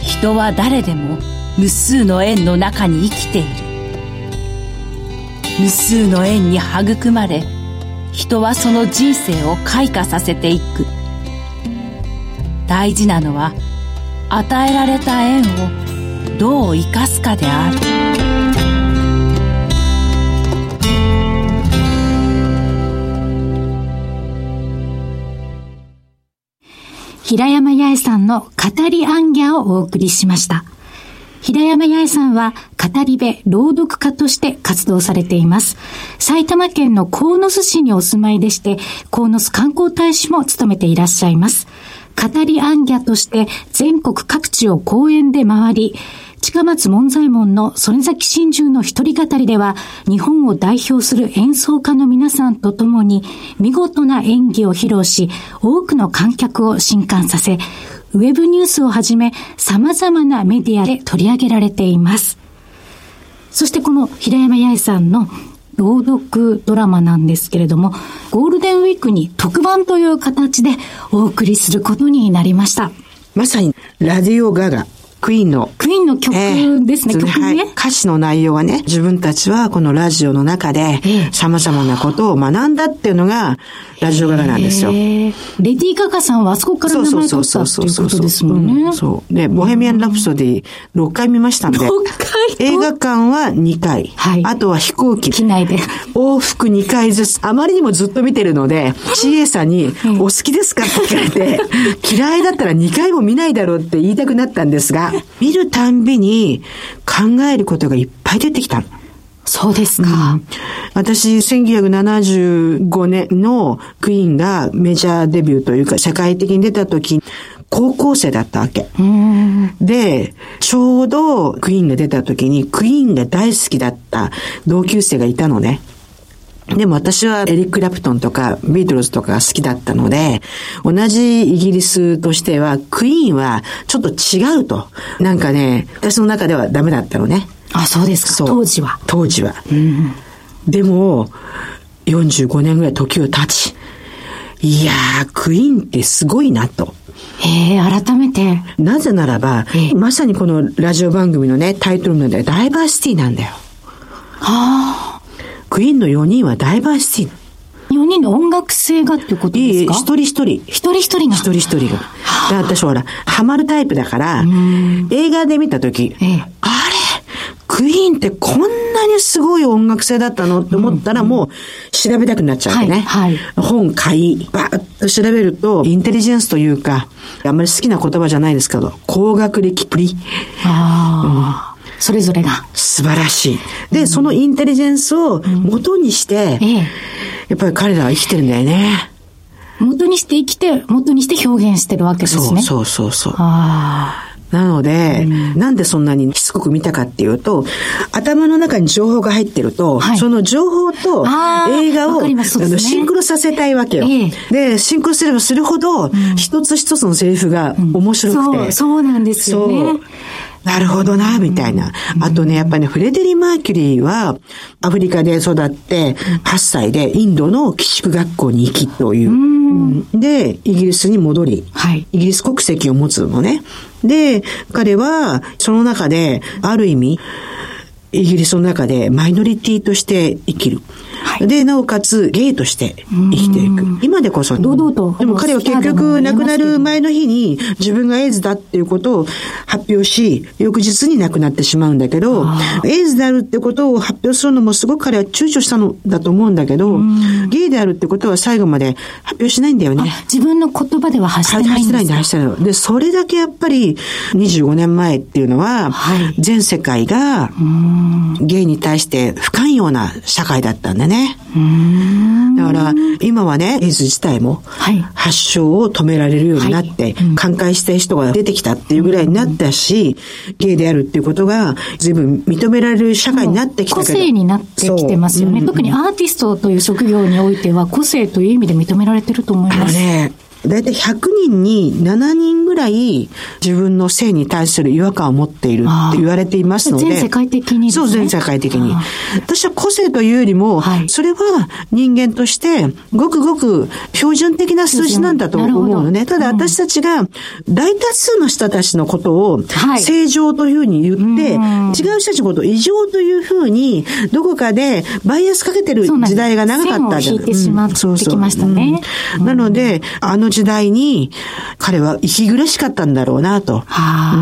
人は誰でも無数の縁の中に生きている。無数の縁に育まれ人はその人生を開花させていく。大事なのは与えられた縁をどう生かすかである平山八重さんの語りアンギャをお送りしました。平山八重さんは語り部、朗読家として活動されています。埼玉県の鴻巣市にお住まいでして、鴻巣観光大使も務めていらっしゃいます。語りアンギャとして全国各地を講演で回り、近松門左衛門の曽根崎真珠の一人語りでは、日本を代表する演奏家の皆さんと共に、見事な演技を披露し、多くの観客を震撼させ、ウェブニュースをはじめ、様々なメディアで取り上げられています。そしてこの平山八重さんの朗読ドラマなんですけれども、ゴールデンウィークに特番という形でお送りすることになりました。まさに、ラディオガガ、クイーンのクイーンの曲ですね、ええ曲ね。はい歌詞の内容はね、自分たちはこのラジオの中でええ様々なことを学んだっていうのが、ラジオガガなんですよ。へえレディー・ガガさんはあそこから名前取ったっていうことですもんね。うんそう。で、ボヘミアン・ラプソディ6回見ましたんで。6回映画館は2回。はいあとは飛行機。機内で。往復2回ずつ。あまりにもずっと見てるので、CA さんに、お好きですか？って聞かれて、嫌いだったら2回も見ないだろうって言いたくなったんですが、見るたんびに考えることがいっぱい出てきたの。そうですか。私、1975年のクイーンがメジャーデビューというか、世界的に出た時、高校生だったわけ。で、ちょうどクイーンが出た時に、クイーンが大好きだった同級生がいたのね。でも私はエリック・クラプトンとかビートルズとかが好きだったので、同じイギリスとしては、クイーンはちょっと違うと。なんかね、私の中ではダメだったのね。あ、そうですか？そう当時は。当時は。でも、45年ぐらい時を経ち、いやー、クイーンってすごいなと。へえ、改めて。なぜならば、ええまさにこのラジオ番組のね、タイトルなんだよ。ダイバーシティなんだよ。あクイーンの4人はダイバーシティ。あ。4人の音楽性がってことですか？一人一人。一人一人が。一人一人が。で私ほら、ハマるタイプだから、映画で見たとき、ええあれ？クイーンってこんなにすごい音楽性だったのって思ったらもう調べたくなっちゃうわけね。はいはい本買い、バーッと調べると、インテリジェンスというか、あんまり好きな言葉じゃないですけど、高学歴プリ、ああ。それぞれが。素晴らしい。で、そのインテリジェンスを元にして、ええ。やっぱり彼らは生きてるんだよね。元にして生きて、元にして表現してるわけですね。そうそうそうそう。あなので、なんでそんなにしつこく見たかっていうと、頭の中に情報が入ってると、はいその情報と映画を、ねのシンクロさせたいわけよ。えで、シンクロすればするほど、一つ一つのセリフが面あ。白くて。そう、そうなんですよね。なるほどな、みたいな。あとね、やっぱりね、フレデリ・マーキュリーは、アフリカで育って、8歳でインドの寄宿学校に行きという。うんで、イギリスに戻り、はいイギリス国籍を持つのね。で、彼は、その中で、ある意味、イギリスの中でマイノリティとして生きる。で、なおかつ、ゲイとして生きていく。今でこそ。堂々とでも彼は結局、亡くなる前の日に自分がエイズだっていうことを発表し、翌日に亡くなってしまうんだけど、エイズであるってことを発表するのもすごく彼は躊躇したのだと思うんだけど、ゲイであるってことは最後まで発表しないんだよね。自分の言葉では発してない発してないんですか？発してないの。で、それだけやっぱり25年前っていうのは、はい全世界がゲイに対して不寛容な社会だったんだね。だから、今はね、エイズ自体もはい発症を止められるようになって、寛解したい人が出てきたっていうぐらいになったし、ゲイであるっていうことが随分認められる社会になってきた個。性になってきてますよね。特にアーティストという職業においては個性という意味で認められてると思いあます。のね、だいたい100人に7人ぐらい自分の性に対する違和感を持っているって言われていますので。全世界的にですね。そう、全世界的に。あ。私は個性というよりも、はい。それは人間としてごくごく標準的な数字なんだと思うのね。ただ私たちが大多数の人たちのことをはい。正常というふうに言って、違う人たちのことを異常というふうにどこかでバイアスかけてる時代が長かったじゃん。線を引いてしまってうん。そうそう。きましたねうん。なので、あの時代に彼は息苦しかったんだろうなと。はあ。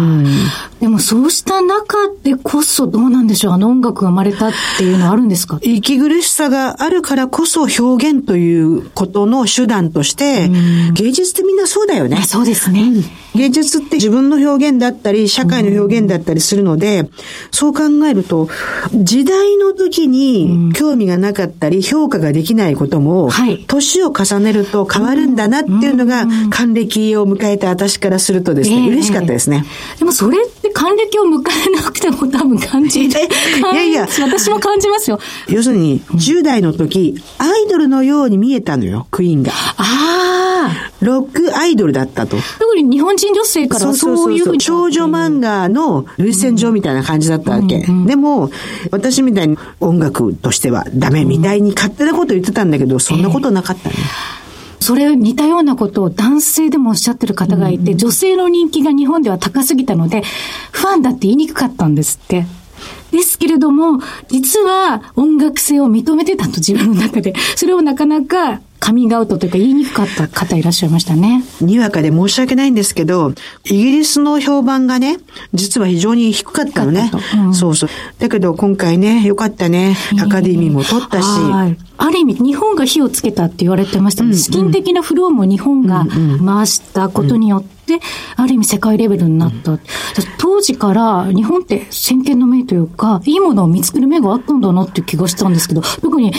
でもそうした中でこそどうなんでしょう。あの音楽が生まれたっていうのはあるんですか？息苦しさがあるからこそ表現ということの手段として、芸術ってみんなそうだよね。そうですね。芸術って自分の表現だったり、社会の表現だったりするので、そう考えると、時代の時に興味がなかったり、評価ができないこともはい、年を重ねると変わるんだなっていうのが、還暦を迎えた私からするとですね、ええ嬉しかったですね。でもそれって還暦を迎えなくても多分感じて、いやいや私も感じますよ。要するに、10代の時、アイドルのように見えたのよ、クイーンが。ああ。ロックアイドルだったと。特に日本人女性からはそういう。少女漫画の類線上みたいな感じだったわけ。でも、私みたいに音楽としてはダメみたいに勝手なこと言ってたんだけど、そんなことなかったね。それ似たようなことを男性でもおっしゃってる方がいて、女性の人気が日本では高すぎたので、ファンだって言いにくかったんですって。ですけれども、実は音楽性を認めてたと自分の中で。それをなかなかカミングアウトというか言いにくかった方いらっしゃいましたね。にわかで申し訳ないんですけど、イギリスの評判がね、実は非常に低かったのねうん。そうそう。だけど今回ね、よかったね。アカデミーも取ったし。はいある意味、日本が火をつけたって言われてました資金的なフローも日本が回したことによって、ある意味世界レベルになった。当時から日本って先見の明というか、いいものを見つける目があったんだなっていう気がしたんですけど、特に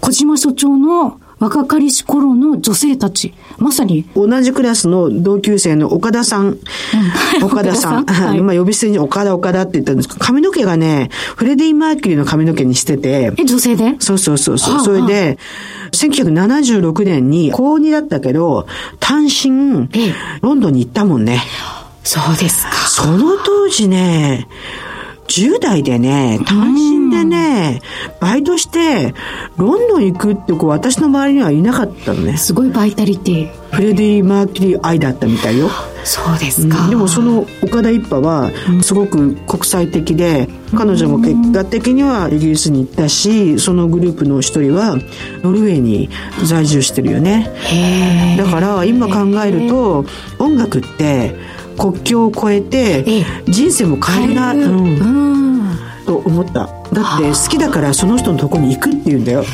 小島所長の若かりし頃の女性たち、まさに同じクラスの同級生の岡田さん。岡田さん。岡田さん？はいまあ呼び捨てに岡田岡田って言ったんですけど、髪の毛がね、フレディ・マーキュリーの髪の毛にしてて、え、女性で？そうそうそうそう。はあそれで、1976年に高2だったけど、単身ええ、ロンドンに行ったもんね。そうですか。その当時ね、10代でね、単身でね、バイトして、ロンドン行くって子、私の周りにはいなかったのね。すごいバイタリティ。フレディ・マーキュリー愛だったみたいよ。そうですか。でもその岡田一派はすごく国際的で彼女も結果的にはイギリスに行ったしそのグループの一人はノルウェーに在住してるよねだから今考えると音楽って国境を越えてえ人生も変える。な、うん。うん。と思った。だって好きだからその人のとこに行くって言うんだよ。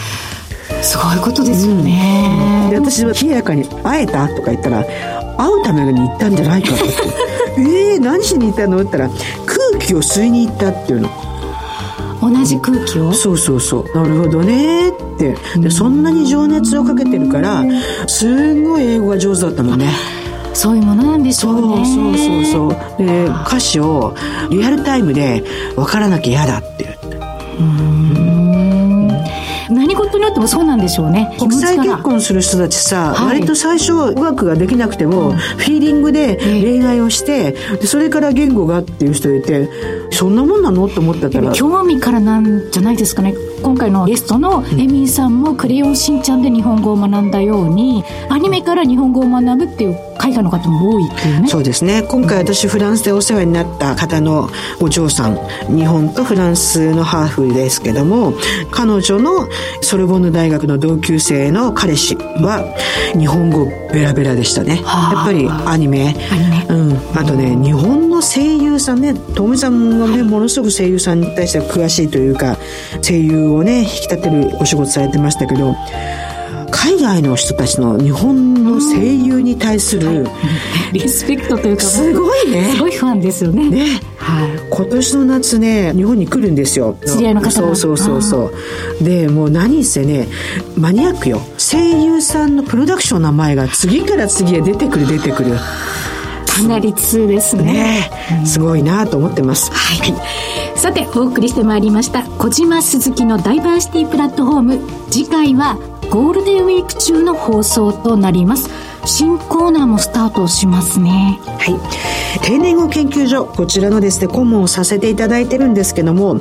すごいことですよね。で私は冷やかに「会えた?」とか言ったら「会うために行ったんじゃないか」って「えー、何しに行ったの?」って言ったら「空気を吸いに行った」っていうの。同じ空気を？そうそうそう。なるほどね。って。でそんなに情熱をかけてるからすんごい英語が上手だったもんねそういうものなんでしょそううね。そうそうそうで歌詞をリアルタイムで分からなきゃ嫌だって言って何事によってもそうなんでしょうね。国際結婚する人たちさ、はい割と最初語学ができなくても、フィーリングで恋愛をしてでそれから言語がっていう人いてそんなもんなのって思ってたら興味からなんじゃないですかね。今回のゲストのエミーさんもクレヨンしんちゃんで日本語を学んだように、アニメから日本語を学ぶっていう海外の方も多いっていうね。そうですね今回私フランスでお世話になった方のお嬢さん日本とフランスのハーフですけども彼女のソルボンヌ大学の同級生の彼氏は日本語ベラベラでしたね。はあ。やっぱりアニメ。うん、あとね日本の声優さんねともさんがねものすごく声優さんに対しては詳しいというか声優をね引き立てるお仕事されてましたけど海外の人たちの日本の声優に対する、リスペクトというか、すごいね。すごいファンですよね。ね。はい。今年の夏ね日本に来るんですよ。知り合いの方が。そうそうそうそう。でもう何せねマニアックよ。声優さんのプロダクションの名前が次から次へ出てくる出てくる。かなり通ですね。ね。すごいなと思ってます。はい。さて、お送りしてまいりました、小島鈴木のダイバーシティプラットフォーム。次回は、ゴールデンウィーク中の放送となります。新コーナーもスタートしますね。はい。定年後研究所、こちらのですね、顧問をさせていただいてるんですけども、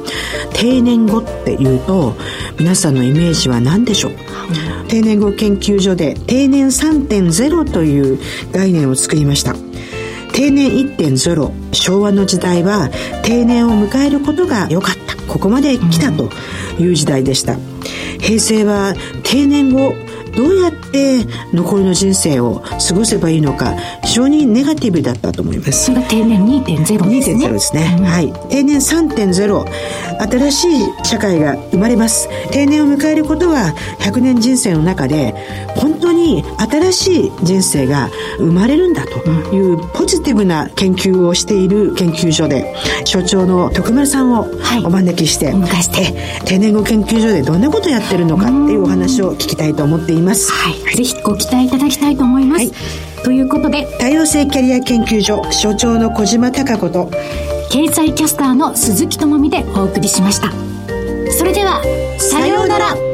定年後っていうと、皆さんのイメージは何でしょう？定年後研究所で定年3.0という概念を作りました。定年1.0昭和の時代は定年を迎えることが良かったここまで来たという時代でした平成は定年後どうやって残りの人生を過ごせばいいのか、非常にネガティブだったと思います。それが定年2.0ですね。2.0ですね。うん、はい。定年3.0、新しい社会が生まれます。定年を迎えることは、100年人生の中で、本当に新しい人生が生まれるんだというポジティブな研究をしている研究所で、所長の徳丸さんをお招きして、はい、定年後研究所でどんなことをやってるのかっていうお話を聞きたいと思っています。はい。ぜひご期待いただきたいと思います。はいということで多様性キャリア研究所所長の小島貴子と経済キャスターの鈴木智美でお送りしましたそれではさようなら